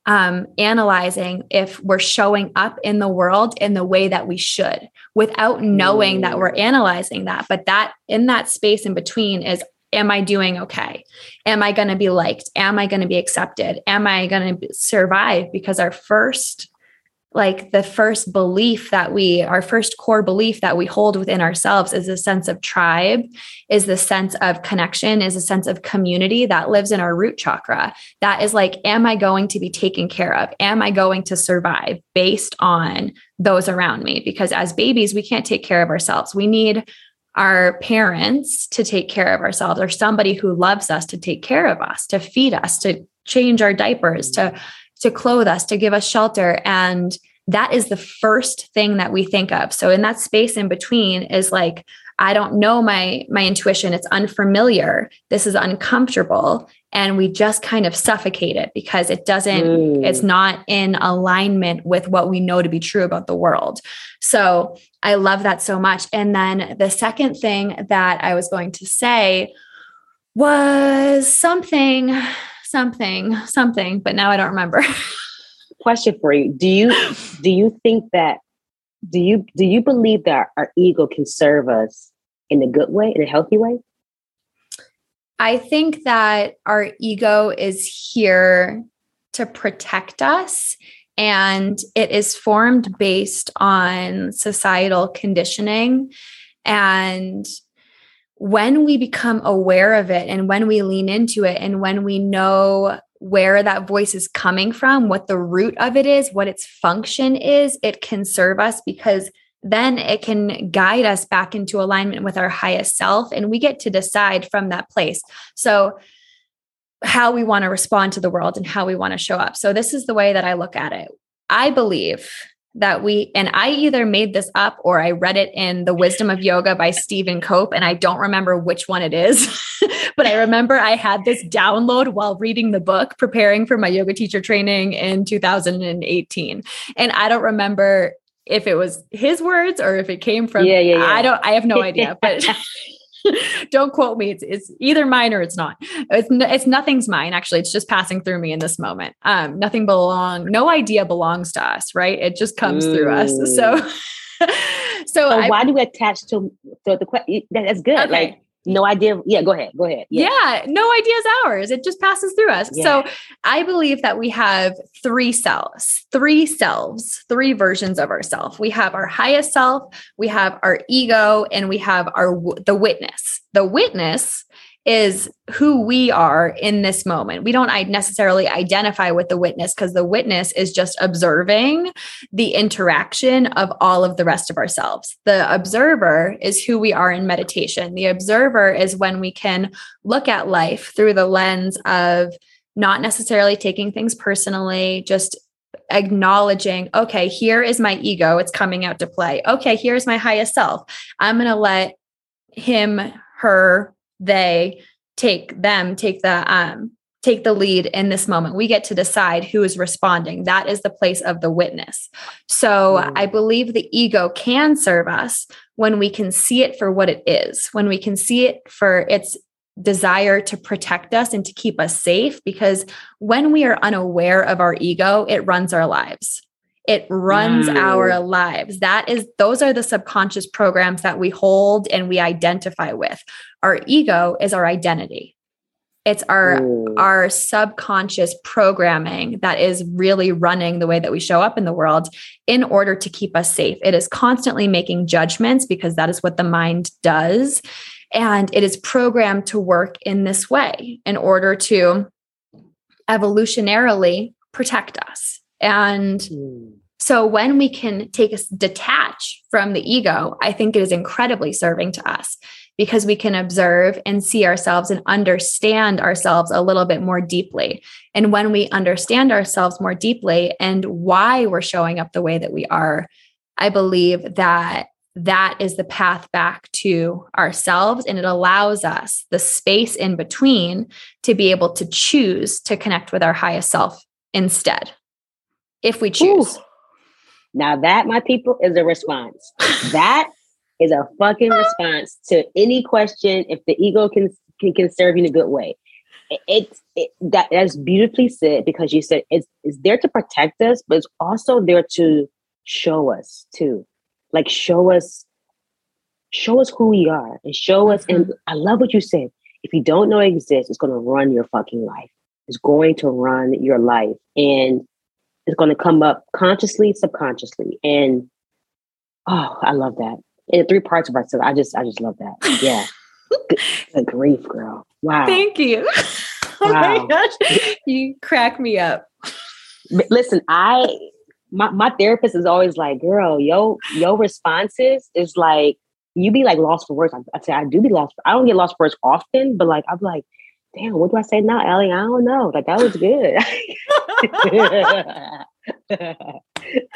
um, analyzing if we're showing up in the world in the way that we should without knowing that we're analyzing that. But that in that space in between is am I doing okay? Am I going to be liked? Am I going to be accepted? Am I going to survive? Because our first like the first belief that we our first core belief that we hold within ourselves is a sense of tribe is the sense of connection is a sense of community that lives in our root chakra. That is like am i going to be taken care of? Am i going to survive based on those around me? Because as babies we can't take care of ourselves. We need our parents to take care of ourselves or somebody who loves us to take care of us to feed us to change our diapers to to clothe us, to give us shelter. And that is the first thing that we think of. So in that space in between is like, I don't know my my intuition. It's unfamiliar. This is uncomfortable. And we just kind of suffocate it because it doesn't, mm. it's not in alignment with what we know to be true about the world. So I love that so much. And then the second thing that I was going to say was something something, something, but now I don't remember. Question for you. Do you do you think that do you do you believe that our ego can serve us in a good way, in a healthy way? I think that our ego is here to protect us and it is formed based on societal conditioning and when we become aware of it and when we lean into it and when we know where that voice is coming from, what the root of it is, what its function is, it can serve us because then it can guide us back into alignment with our highest self. And we get to decide from that place. So, how we want to respond to the world and how we want to show up. So, this is the way that I look at it. I believe that we and I either made this up or I read it in The Wisdom of Yoga by Stephen Cope and I don't remember which one it is. but I remember I had this download while reading the book preparing for my yoga teacher training in 2018. And I don't remember if it was his words or if it came from yeah, yeah, yeah. I don't I have no idea but don't quote me. It's, it's either mine or it's not. It's it's nothing's mine. Actually, it's just passing through me in this moment. Um, nothing belong. No idea belongs to us, right? It just comes through us. So, so, so I, why do we attach to, to the question? That's good. Okay. Like no idea. Yeah, go ahead. Go ahead. Yeah, yeah no idea is ours. It just passes through us. Yeah. So I believe that we have three selves, three selves, three versions of ourself. We have our highest self, we have our ego, and we have our the witness. The witness is who we are in this moment. We don't necessarily identify with the witness because the witness is just observing the interaction of all of the rest of ourselves. The observer is who we are in meditation. The observer is when we can look at life through the lens of not necessarily taking things personally, just acknowledging, okay, here is my ego, it's coming out to play. Okay, here's my highest self. I'm going to let him, her, they take them take the um take the lead in this moment. We get to decide who is responding. That is the place of the witness. So mm. I believe the ego can serve us when we can see it for what it is, when we can see it for its desire to protect us and to keep us safe. Because when we are unaware of our ego, it runs our lives it runs mm. our lives that is those are the subconscious programs that we hold and we identify with our ego is our identity. It's our Ooh. our subconscious programming that is really running the way that we show up in the world in order to keep us safe. It is constantly making judgments because that is what the mind does. And it is programmed to work in this way in order to evolutionarily protect us. And mm. So when we can take us detach from the ego, I think it is incredibly serving to us because we can observe and see ourselves and understand ourselves a little bit more deeply. And when we understand ourselves more deeply and why we're showing up the way that we are, I believe that that is the path back to ourselves and it allows us the space in between to be able to choose to connect with our highest self instead if we choose. Ooh Now that, my people, is a response. that is a fucking response to any question if the ego can can, can serve you in a good way. It's it, that that's beautifully said because you said it's it's there to protect us, but it's also there to show us too, like show us show us who we are and show us. Mm-hmm. And I love what you said. If you don't know it exists, it's going to run your fucking life. It's going to run your life, and it's going to come up consciously, subconsciously, and oh, I love that. In three parts of ourselves, I just, I just love that. Yeah. Good grief, girl. Wow. Thank you. oh my gosh. You crack me up. Listen, I my, my therapist is always like, girl, yo, yo responses is like you be like lost for words. I, I say I do be lost. I don't get lost for words often, but like I'm like, damn, what do I say now, Allie? I don't know. Like that was good.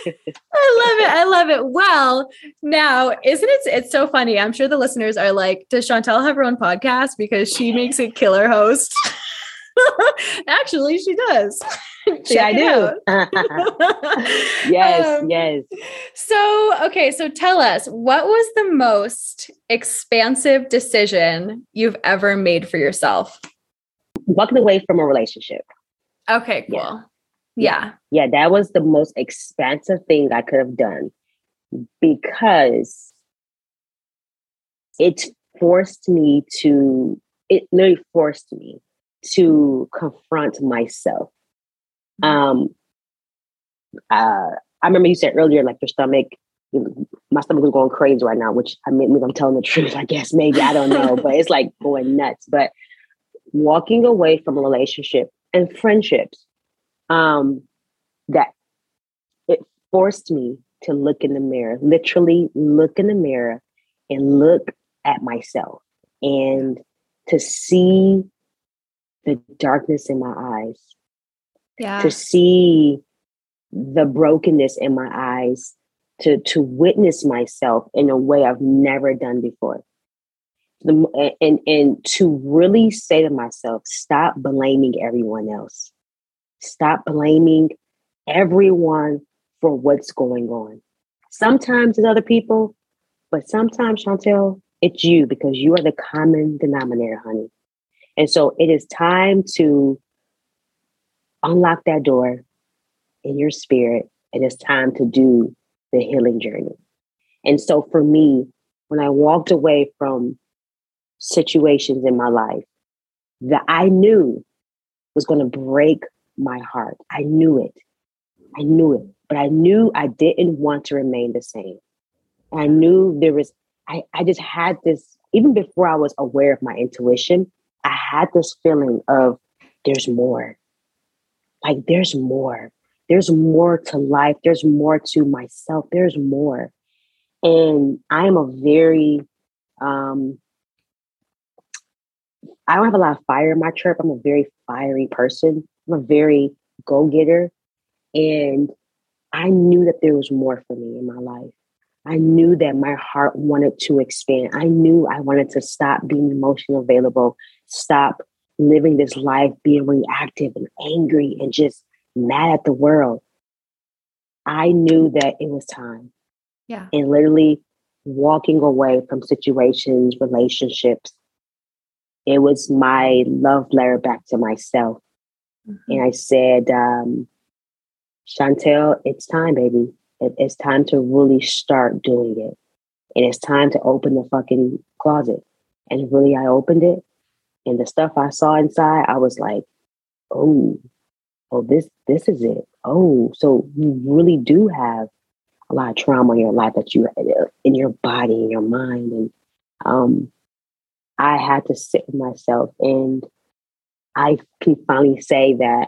I love it. I love it. Well, now, isn't it? It's so funny. I'm sure the listeners are like, does Shauntelle have her own podcast? Because she makes a killer host. Actually, she does. yeah, I do. yes, um, yes. So, okay, so tell us what was the most expansive decision you've ever made for yourself? Walking away from a relationship. Okay, cool. Yeah. Yeah. Yeah, that was the most expansive thing I could have done because it forced me to, it literally forced me to confront myself. Mm-hmm. Um, uh, I remember you said earlier, like your stomach, my stomach was going crazy right now, which I mean, I'm telling the truth, I guess, maybe, I don't know, but it's like going nuts. But walking away from a relationship and friendships um, that it forced me to look in the mirror, literally look in the mirror and look at myself and to see the darkness in my eyes. Yeah. To see the brokenness in my eyes, to to witness myself in a way I've never done before. The, and and to really say to myself, stop blaming everyone else. Stop blaming everyone for what's going on. Sometimes it's other people, but sometimes, Shauntelle, it's you because you are the common denominator, honey. And so it is time to unlock that door in your spirit. and It is time to do the healing journey. And so for me, when I walked away from situations in my life that I knew was going to break my heart. I knew it. I knew it. But I knew I didn't want to remain the same. I knew there was, I, I just had this, even before I was aware of my intuition, I had this feeling of there's more. Like there's more. There's more to life. There's more to myself. There's more. And I am a very, um, I don't have a lot of fire in my trip. I'm a very fiery person. I'm a very go getter. And I knew that there was more for me in my life. I knew that my heart wanted to expand. I knew I wanted to stop being emotionally available, stop living this life being reactive and angry and just mad at the world. I knew that it was time. Yeah. And literally walking away from situations, relationships, it was my love letter back to myself. And I said, um, Shauntelle, it's time, baby. It, it's time to really start doing it. And it's time to open the fucking closet. And really, I opened it. And the stuff I saw inside, I was like, oh, oh, this this is it. Oh, so you really do have a lot of trauma in your life that you in your body, in your mind. And um, I had to sit with myself and I can finally say that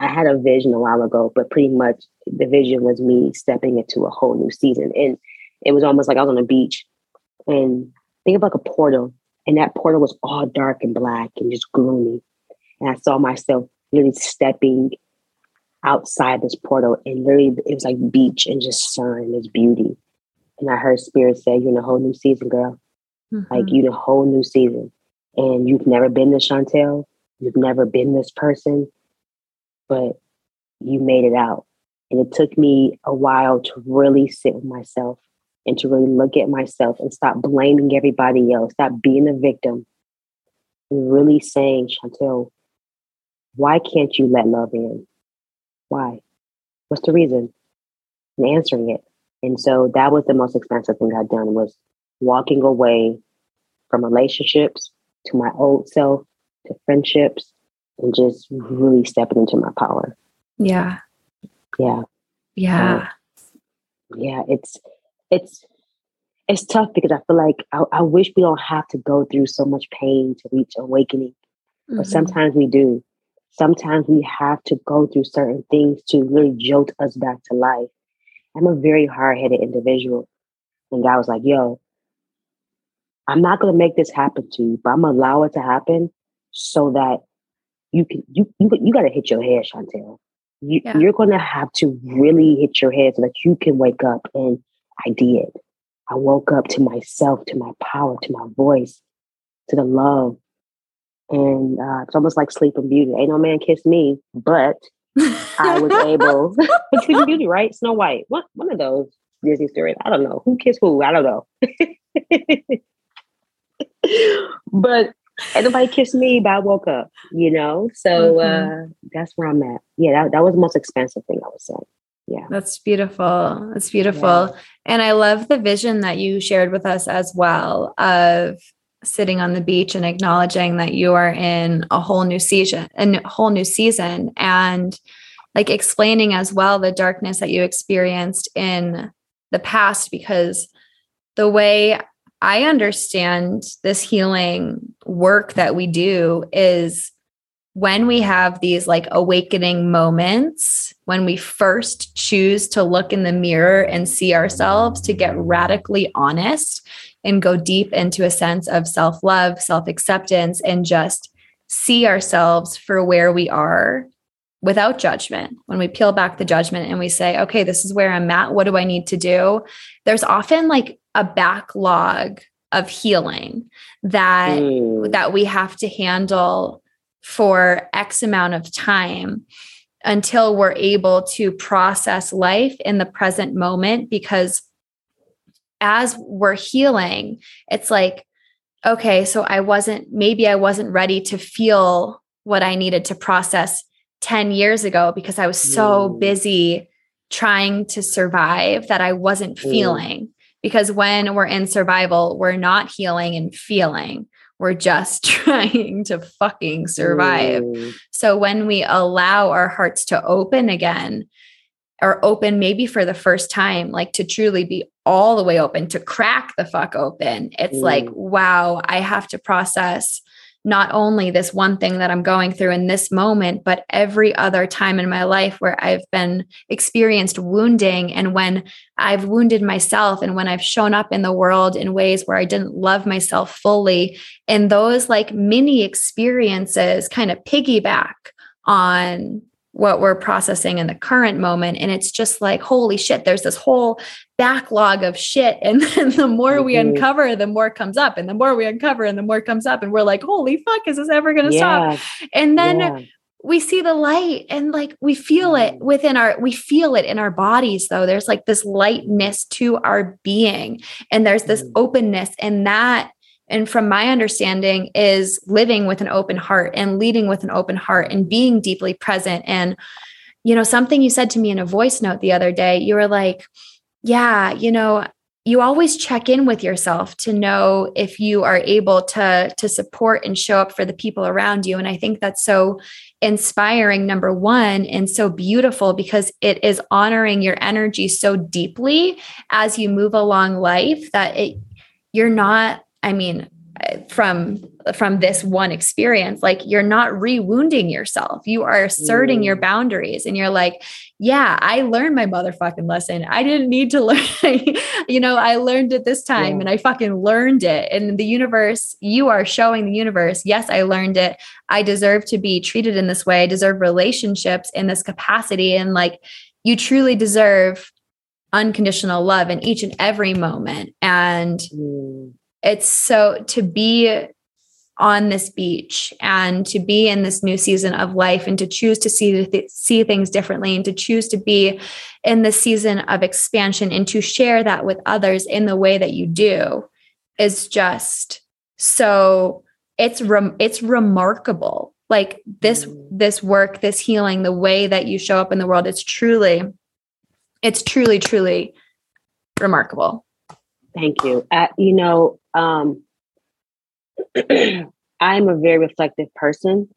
I had a vision a while ago, but pretty much the vision was me stepping into a whole new season. And it was almost like I was on a beach and think of like a portal. And that portal was all dark and black and just gloomy. And I saw myself really stepping outside this portal and literally it was like beach and just sun and this beauty. And I heard spirit say, You're in a whole new season, girl. Mm-hmm. Like you in a whole new season. And you've never been to Shauntelle. You've never been this person, but you made it out. And it took me a while to really sit with myself and to really look at myself and stop blaming everybody else, stop being a victim, and really saying, Shauntelle, why can't you let love in? Why? What's the reason? And answering it. And so that was the most expensive thing I'd done was walking away from relationships to my old self, to friendships, and just really stepping into my power. Yeah. Yeah. Yeah. yeah. It's it's it's tough because I feel like I, I, wish we don't have to go through so much pain to reach awakening. Mm-hmm. But sometimes we do. Sometimes we have to go through certain things to really jolt us back to life. I'm a very hard-headed individual. And God was like, yo, I'm not gonna make this happen to you, but I'm gonna allow it to happen so that you can you you, you gotta hit your head, Shauntelle. You, yeah. You're gonna have to really hit your head so that you can wake up. And I did. I woke up to myself, to my power, to my voice, to the love. And uh, it's almost like Sleeping Beauty. Ain't no man kissed me, but I was able. Sleeping Beauty, right? Snow White. What one of those Disney stories? I don't know who kissed who. I don't know. but and nobody kissed me, but I woke up, you know? So mm-hmm. uh, that's where I'm at. Yeah, that, that was the most expensive thing I would say. Yeah. That's beautiful. That's beautiful. Yeah. And I love the vision that you shared with us as well of sitting on the beach and acknowledging that you are in a whole new season, a whole new season and like explaining as well the darkness that you experienced in the past because the way I understand this healing work that we do is when we have these like awakening moments, when we first choose to look in the mirror and see ourselves, to get radically honest and go deep into a sense of self love, self acceptance, and just see ourselves for where we are without judgment. When we peel back the judgment and we say, okay, this is where I'm at. What do I need to do? There's often like a backlog of healing that mm. that we have to handle for x amount of time until we're able to process life in the present moment because as we're healing it's like okay so i wasn't maybe i wasn't ready to feel what i needed to process 10 years ago because i was so mm. busy trying to survive that i wasn't mm. feeling because when we're in survival, we're not healing and feeling. We're just trying to fucking survive. Ooh. So when we allow our hearts to open again, or open maybe for the first time, like to truly be all the way open, to crack the fuck open, it's Ooh. like, wow, I have to process not only this one thing that I'm going through in this moment, but every other time in my life where I've been experienced wounding and when I've wounded myself and when I've shown up in the world in ways where I didn't love myself fully. And those like mini experiences kind of piggyback on what we're processing in the current moment. And it's just like, holy shit, there's this whole backlog of shit. And then the more mm-hmm. we uncover, the more comes up. And the more we uncover, and the more comes up. And we're like, holy fuck, is this ever going to yeah. stop? And then yeah. we see the light and like we feel it mm-hmm. within our, we feel it in our bodies, though. There's like this lightness to our being, and there's this mm. openness. And that and from my understanding is living with an open heart and leading with an open heart and being deeply present. And you know something you said to me in a voice note the other day you were like yeah you know you always check in with yourself to know if you are able to to support and show up for the people around you. And i think that's so inspiring number 1 and so beautiful because it is honoring your energy so deeply as you move along life that it you're not I mean, from from this one experience like you're not re-wounding yourself. You are asserting mm. your boundaries and you're like yeah i learned my motherfucking lesson. I didn't need to learn you know i learned it this time yeah. and i fucking learned it. And the universe you are showing the universe yes i learned it. I deserve to be treated in this way. I deserve relationships in this capacity. And like you truly deserve unconditional love in each and every moment. And mm it's so to be on this beach and to be in this new season of life and to choose to see th- see things differently and to choose to be in the season of expansion and to share that with others in the way that you do is just so it's rem- it's remarkable like this mm. this work this healing the way that you show up in the world it's truly it's truly truly remarkable thank you uh, you know um I'm a very reflective person.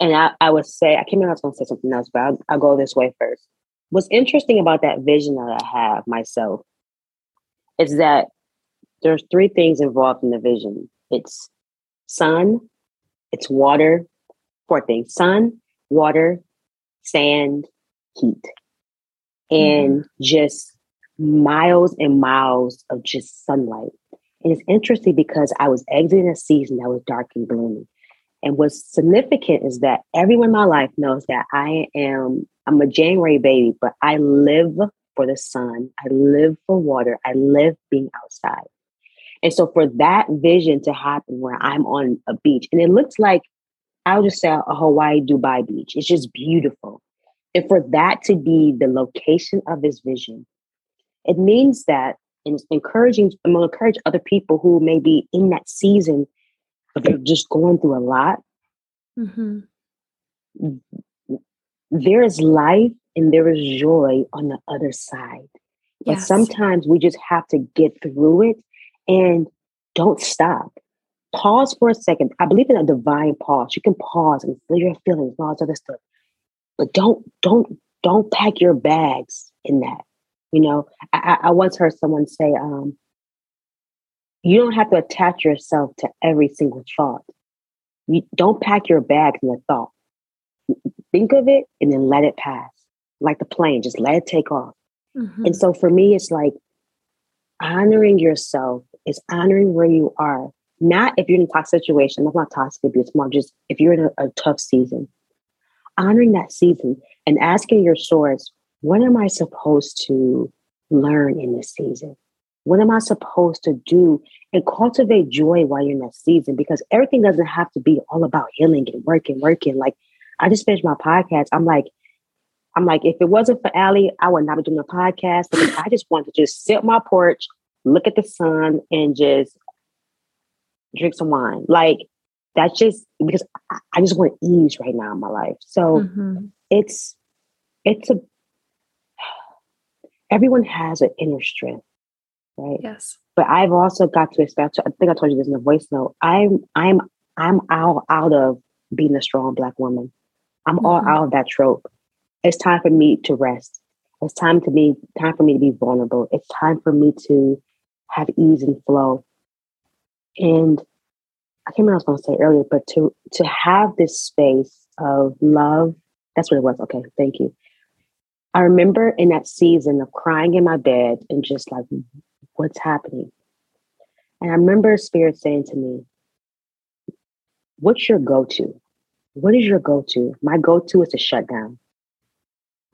And I, I would say, I can't remember I was going to say something else, but I'll, I'll go this way first. What's interesting about that vision that I have myself is that there's three things involved in the vision it's sun, it's water, four things sun, water, sand, heat, and mm-hmm. just miles and miles of just sunlight. And it's interesting because I was exiting a season that was dark and gloomy. And what's significant is that everyone in my life knows that I am, I'm a January baby, but I live for the sun. I live for water. I live being outside. And so for that vision to happen where I'm on a beach, and it looks like I'll just say a Hawaii Dubai beach. It's just beautiful. And for that to be the location of this vision, it means that and it's encouraging i'm going to encourage other people who may be in that season but they're just going through a lot. Mm-hmm. there is life and there is joy on the other side but yes. sometimes we just have to get through it and don't stop. Pause for a second. I believe in a divine pause. You can pause and feel your feelings and all this other stuff but don't don't don't pack your bags in that you know, I, I once heard someone say, um, you don't have to attach yourself to every single thought. You don't pack your bags in a thought. Think of it and then let it pass. Like the plane, just let it take off. Mm-hmm. And so for me, it's like honoring yourself is honoring where you are. Not if you're in a toxic situation, that's not toxic abuse, more just if you're in a, a tough season. Honoring that season and asking your source, what am I supposed to learn in this season? What am I supposed to do and cultivate joy while you're in that season? Because everything doesn't have to be all about healing and working, working. Like I just finished my podcast. I'm like, I'm like, if it wasn't for Allie, I would not be doing a podcast. Because I just want to just sit on my porch, look at the sun, and just drink some wine. Like that's just because I just want ease right now in my life. So mm-hmm. it's it's a everyone has an inner strength, right? Yes. But I've also got to expect. I think I told you this in the voice note. I'm I'm I'm all out of being a strong black woman. I'm mm-hmm. all out of that trope. It's time for me to rest. It's time to be time for me to be vulnerable. It's time for me to have ease and flow. And I can't remember what I was going to say earlier, but to to have this space of love. That's what it was. Okay, thank you. I remember in that season of crying in my bed and just like, what's happening? And I remember Spirit saying to me, What's your go to? What is your go to? My go to is to shut down.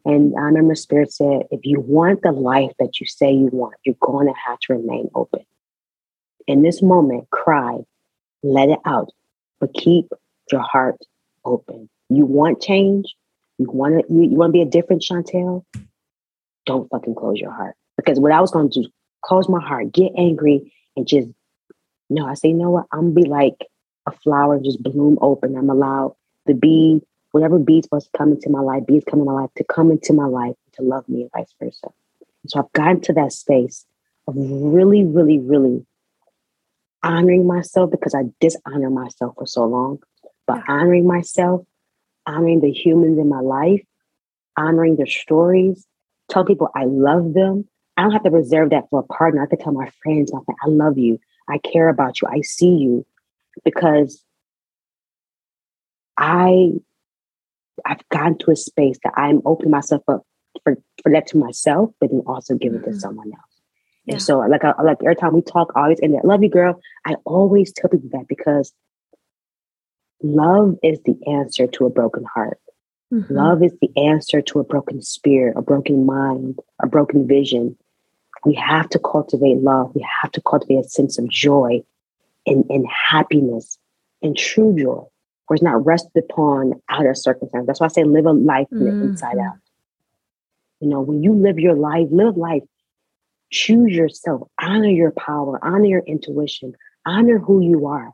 And I remember Spirit said, If you want the life that you say you want, you're going to have to remain open. In this moment, cry, let it out, but keep your heart open. You want change, you want to you, you want to be a different Shauntelle? Don't fucking close your heart. Because what I was going to do, close my heart, get angry, and just no. I say, you know what? I'm gonna be like a flower, just bloom open. I'm allowed the bee, whatever bee's supposed to come into my life, bees come in my life to come into my life to love me, and vice versa. And so I've gotten to that space of really, really, really honoring myself because I dishonor myself for so long. But honoring myself honoring the humans in my life, honoring their stories, tell people I love them. I don't have to reserve that for a partner. I can tell my friends, my friend, I love you. I care about you. I see you because I I've gotten to a space that I'm opening myself up for, for that to myself, but then also give it mm-hmm. to someone else. Yeah. And so like I, like every time we talk, always and I love you, girl. I always tell people that because Love is the answer to a broken heart. Mm-hmm. Love is the answer to a broken spirit, a broken mind, a broken vision. We have to cultivate love. We have to cultivate a sense of joy and, and happiness and true joy, where it's not rested upon outer circumstances. That's why I say live a life from mm-hmm. the inside out. You know, when you live your life, live life, choose yourself, honor your power, honor your intuition, honor who you are,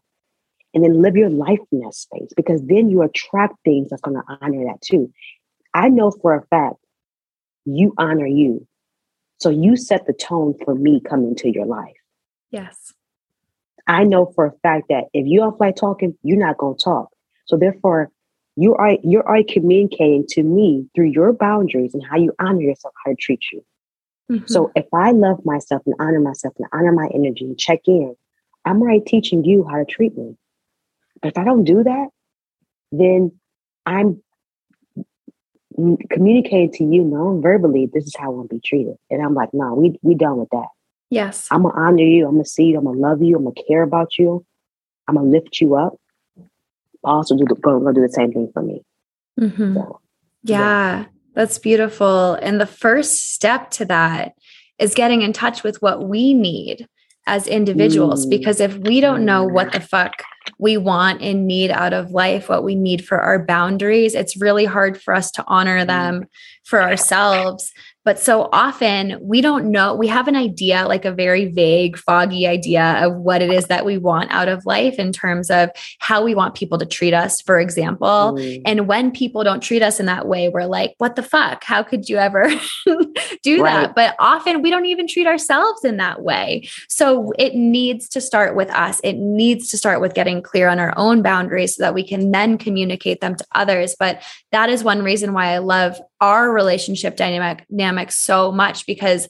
and then live your life in that space because then you attract things that's going to honor that too. I know for a fact you honor you. So you set the tone for me coming to your life. Yes. I know for a fact that if you don't like talking, you're not going to talk. So therefore, you are you are communicating to me through your boundaries and how you honor yourself, how to treat you. Mm-hmm. So if I love myself and honor myself and honor my energy and check in, I'm already teaching you how to treat me. But if I don't do that, then I'm communicating to you non-verbally, this is how I want to be treated. And I'm like, no, nah, we we done with that. Yes. I'm gonna honor you, I'm gonna see you, I'm gonna love you, I'm gonna care about you, I'm gonna lift you up. Also do the, go, go do the same thing for me. Mm-hmm. So, yeah, yeah, that's beautiful. And the first step to that is getting in touch with what we need as individuals. Mm. Because if we don't know what the fuck we want and need out of life, what we need for our boundaries, it's really hard for us to honor them for ourselves. But so often we don't know, we have an idea, like a very vague, foggy idea of what it is that we want out of life in terms of how we want people to treat us, for example. Mm. And when people don't treat us in that way, we're like, what the fuck? How could you ever do right. that? But often we don't even treat ourselves in that way. So it needs to start with us. It needs to start with getting clear on our own boundaries so that we can then communicate them to others. But that is one reason why I love our relationship dynamic, so much because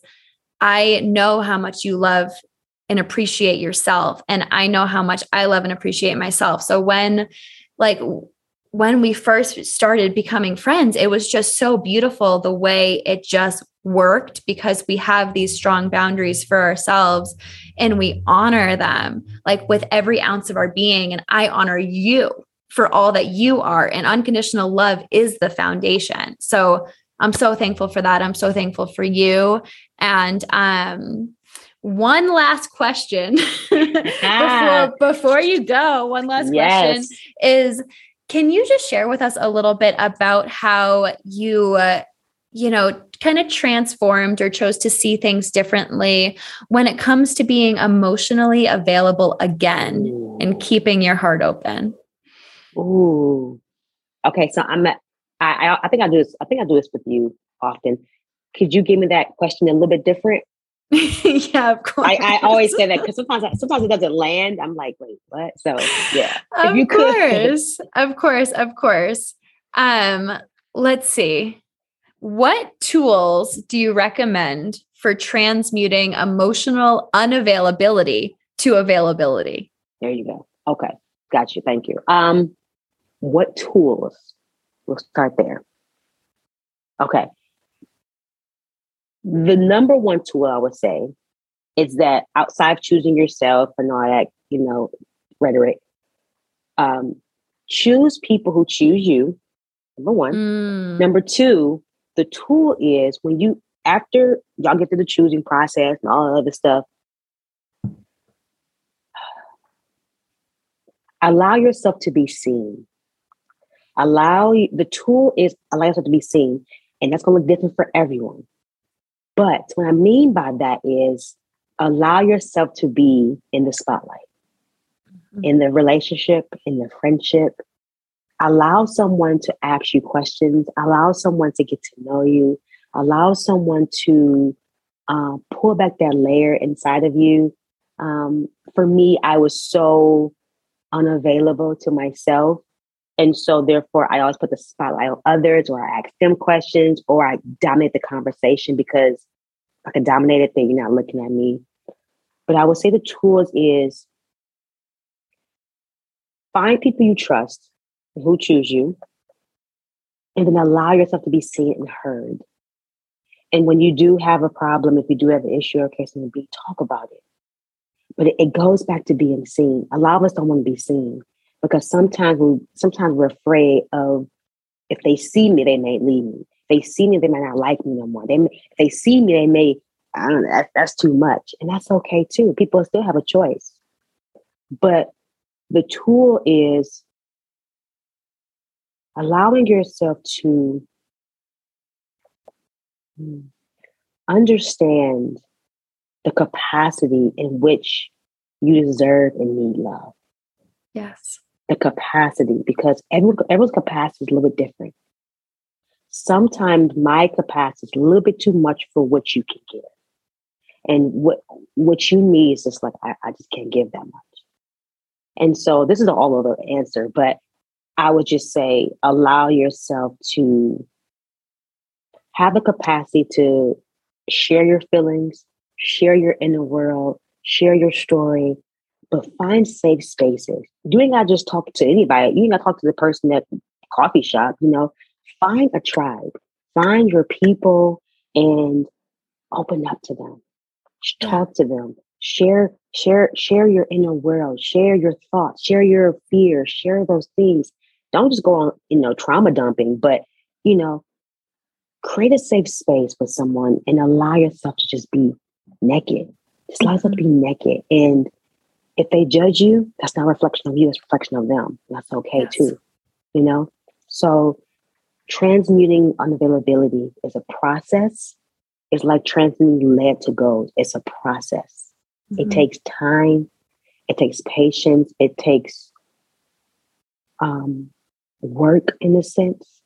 I know how much you love and appreciate yourself and I know how much I love and appreciate myself. So when like when we first started becoming friends, it was just so beautiful the way it just worked because we have these strong boundaries for ourselves and we honor them like with every ounce of our being. And I honor you for all that you are. And unconditional love is the foundation. So I'm so thankful for that. I'm so thankful for you. And um, one last question before before you go. One last yes. question is can you just share with us a little bit about how you uh, you know kind of transformed or chose to see things differently when it comes to being emotionally available again and keeping your heart open Ooh. Okay, so I'm at, I, I think I do this. I think I do this with you often. Could you give me that question a little bit different? yeah, of course. I, I always say that because sometimes I, sometimes it doesn't land. I'm like, wait, what? So yeah, of you course, could. of course, of course. Um, let's see. What tools do you recommend for transmuting emotional unavailability to availability? There you go. Okay, got you. Thank you. Um, what tools? We'll start there. Okay. The number one tool I would say is that outside of choosing yourself and all that, you know, rhetoric, um, choose people who choose you. Number one. Mm. Number two, the tool is when you after y'all get to the choosing process and all the other stuff, allow yourself to be seen. Allow the tool is allow yourself to be seen, and that's going to look different for everyone. But what I mean by that is allow yourself to be in the spotlight, mm-hmm. in the relationship, in the friendship. Allow someone to ask you questions. Allow someone to get to know you. Allow someone to uh, pull back that layer inside of you. Um, for me, I was so unavailable to myself and so, therefore, I always put the spotlight on others, or I ask them questions, or I dominate the conversation because I can dominate it, then you're not looking at me. But I would say the tools is find people you trust who choose you, and then allow yourself to be seen and heard. And when you do have a problem, if you do have an issue or case in the beat, talk about it. But it, it goes back to being seen. A lot of us don't want to be seen because sometimes we sometimes we're afraid of if they see me, they may leave me. If they see me, they might not like me no more. They may, if they see me, they may I don't know. That's, that's too much, and that's okay too. People still have a choice, but the tool is allowing yourself to understand the capacity in which you deserve and need love. Yes. The capacity, because everyone, everyone's capacity is a little bit different. Sometimes my capacity is a little bit too much for what you can give. And what what you need is just like, I, I just can't give that much. And so this is an all over answer, but I would just say allow yourself to have the capacity to share your feelings, share your inner world, share your story, but find safe spaces. You ain't gotta just talk to anybody. You ain't gotta talk to the person at the coffee shop, you know. Find a tribe, find your people and open up to them. Talk to them. Share, share, share your inner world, share your thoughts, share your fears, share those things. Don't just go on, you know, trauma dumping, but you know, create a safe space with someone and allow yourself to just be naked. Just allow yourself to be mm-hmm. naked. And if they judge you, that's not a reflection of you, it's a reflection of them. That's okay yes. too. You know? So transmuting unavailability is a process. It's like transmuting lead to gold. It's a process. Mm-hmm. It takes time, it takes patience, it takes um, work in a sense.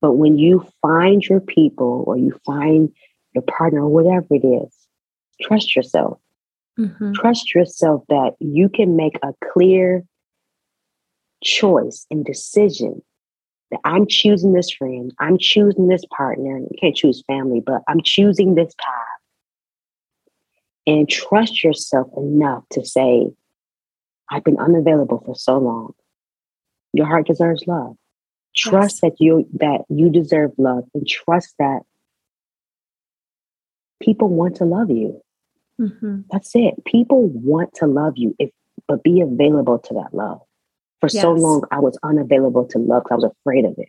But when you find your people or you find your partner or whatever it is, trust yourself. Mm-hmm. Trust yourself that you can make a clear choice and decision that I'm choosing this friend, I'm choosing this partner. You can't choose family, but I'm choosing this path. And trust yourself enough to say, I've been unavailable for so long. Your heart deserves love. Trust yes. that you that you deserve love and trust that people want to love you. Mm-hmm. That's it. People want to love you, if but be available to that love. For yes. so long, I was unavailable to love because I was afraid of it.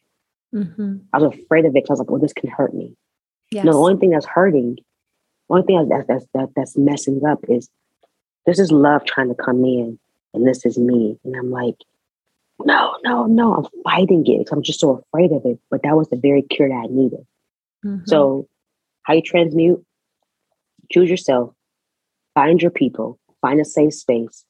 Mm-hmm. I was afraid of it because I was like, "Well, this can hurt me." Yes. No, the only thing that's hurting, only thing that's that's that, that's messing up is this is love trying to come in, and this is me, and I'm like, no, no, no, I'm fighting it because I'm just so afraid of it. But that was the very cure that I needed. Mm-hmm. So, how you transmute? Choose yourself, find your people, find a safe space,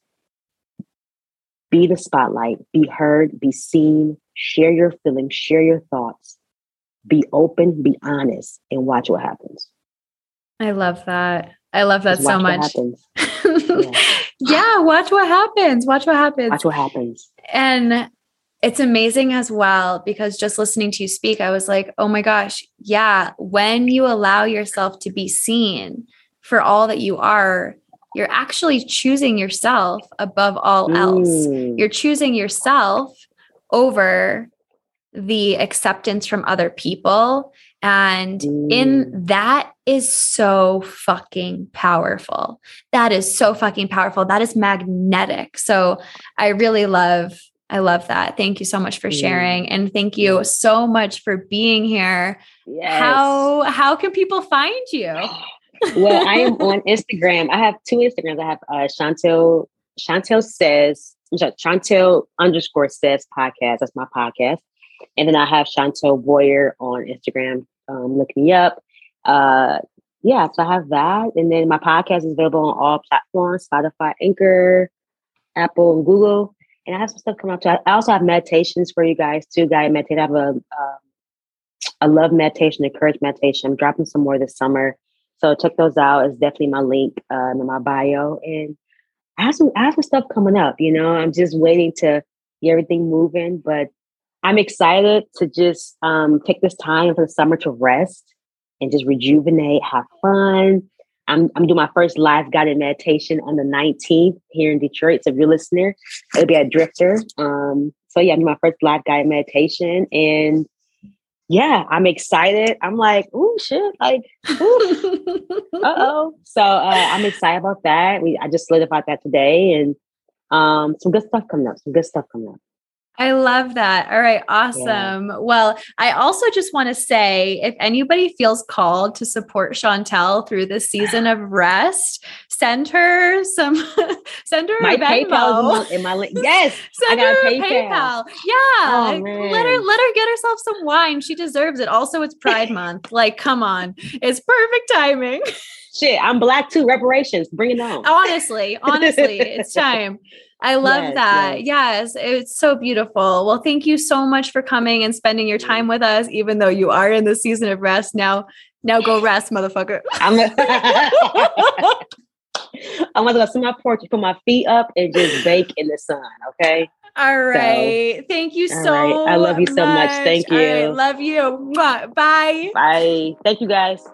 be the spotlight, be heard, be seen, share your feelings, share your thoughts, be open, be honest, and watch what happens. I love that. I love that so much. yeah. yeah, watch what happens. Watch what happens. Watch what happens. And it's amazing as well because just listening to you speak, I was like, oh my gosh, yeah, when you allow yourself to be seen for all that you are, you're actually choosing yourself above all else. Mm. You're choosing yourself over the acceptance from other people. And mm. in that is so fucking powerful. That is so fucking powerful. That is magnetic. So I really love I love that. Thank you so much for sharing and thank you so much for being here. Yes. How how can people find you? Well, I am on Instagram. I have two Instagrams. I have uh Shauntelle Shauntelle says Shauntelle underscore says podcast. That's my podcast. And then I have Shauntelle Boyer on Instagram. Um, look me up. Uh, yeah, so I have that. And then my podcast is available on all platforms Spotify, Anchor, Apple, and Google. And I have some stuff coming up too. I also have meditations for you guys too. Guide meditate. I have a, um, a love meditation, a courage meditation. I'm dropping some more this summer. So check those out. It's definitely my link uh, in my bio. And I have some I have some stuff coming up. You know, I'm just waiting to get everything moving. But I'm excited to just um, take this time for the summer to rest and just rejuvenate, have fun. I'm, I'm doing my first live guided meditation on the 19th here in Detroit. So if you're a listener, it'll be at Drifter. Um, so yeah, I'm doing my first live guided meditation. And yeah, I'm excited. I'm like, oh shit, like, uh-oh. So uh, I'm excited about that. We I just solidified that today and um, some good stuff coming up. Some good stuff coming up. I love that. All right, awesome. Yeah. Well, I also just want to say if anybody feels called to support Shauntelle through this season of rest, send her some send her my PayPal in my, link. Yes. send her PayPal. PayPal. Oh, yeah. Oh, let her let her get herself some wine. She deserves it. Also, it's Pride Month. Like, come on. It's perfect timing. Shit, I'm black too. Reparations. Bring it on. Honestly, honestly, it's time. I love yes, that. Yes. yes. it's so beautiful. Well, thank you so much for coming and spending your time with us, even though you are in the season of rest. Now, now go rest, motherfucker. I'm gonna, I'm gonna go sit my porch, put my feet up, and just bake in the sun. Okay. All right. So, Thank you so right. I love you so much. much. Thank you. Right. Love you. Bye. Bye. Thank you guys.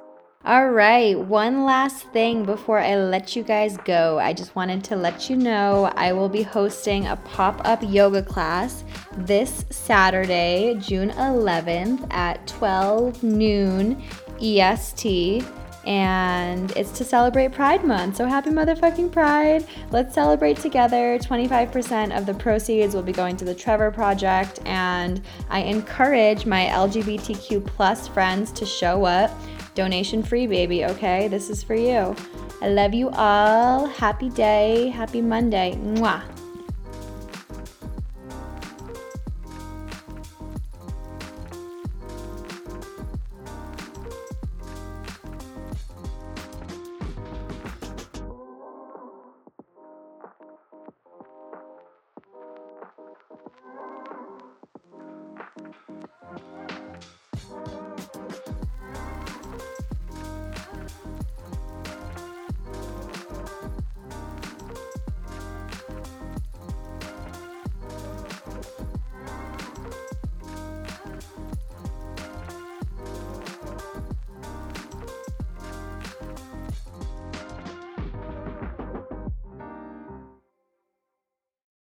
All right, one last thing before I let you guys go. I just wanted to let you know I will be hosting a pop up yoga class this Saturday, June 11th at 12 noon EST. And it's to celebrate Pride Month. So happy motherfucking Pride. Let's celebrate together. 25% of the proceeds will be going to the Trevor Project. And I encourage my LGBTQ plus friends to show up Donation free, baby, okay? This is for you. I love you all. Happy day. Happy Monday. Mwah.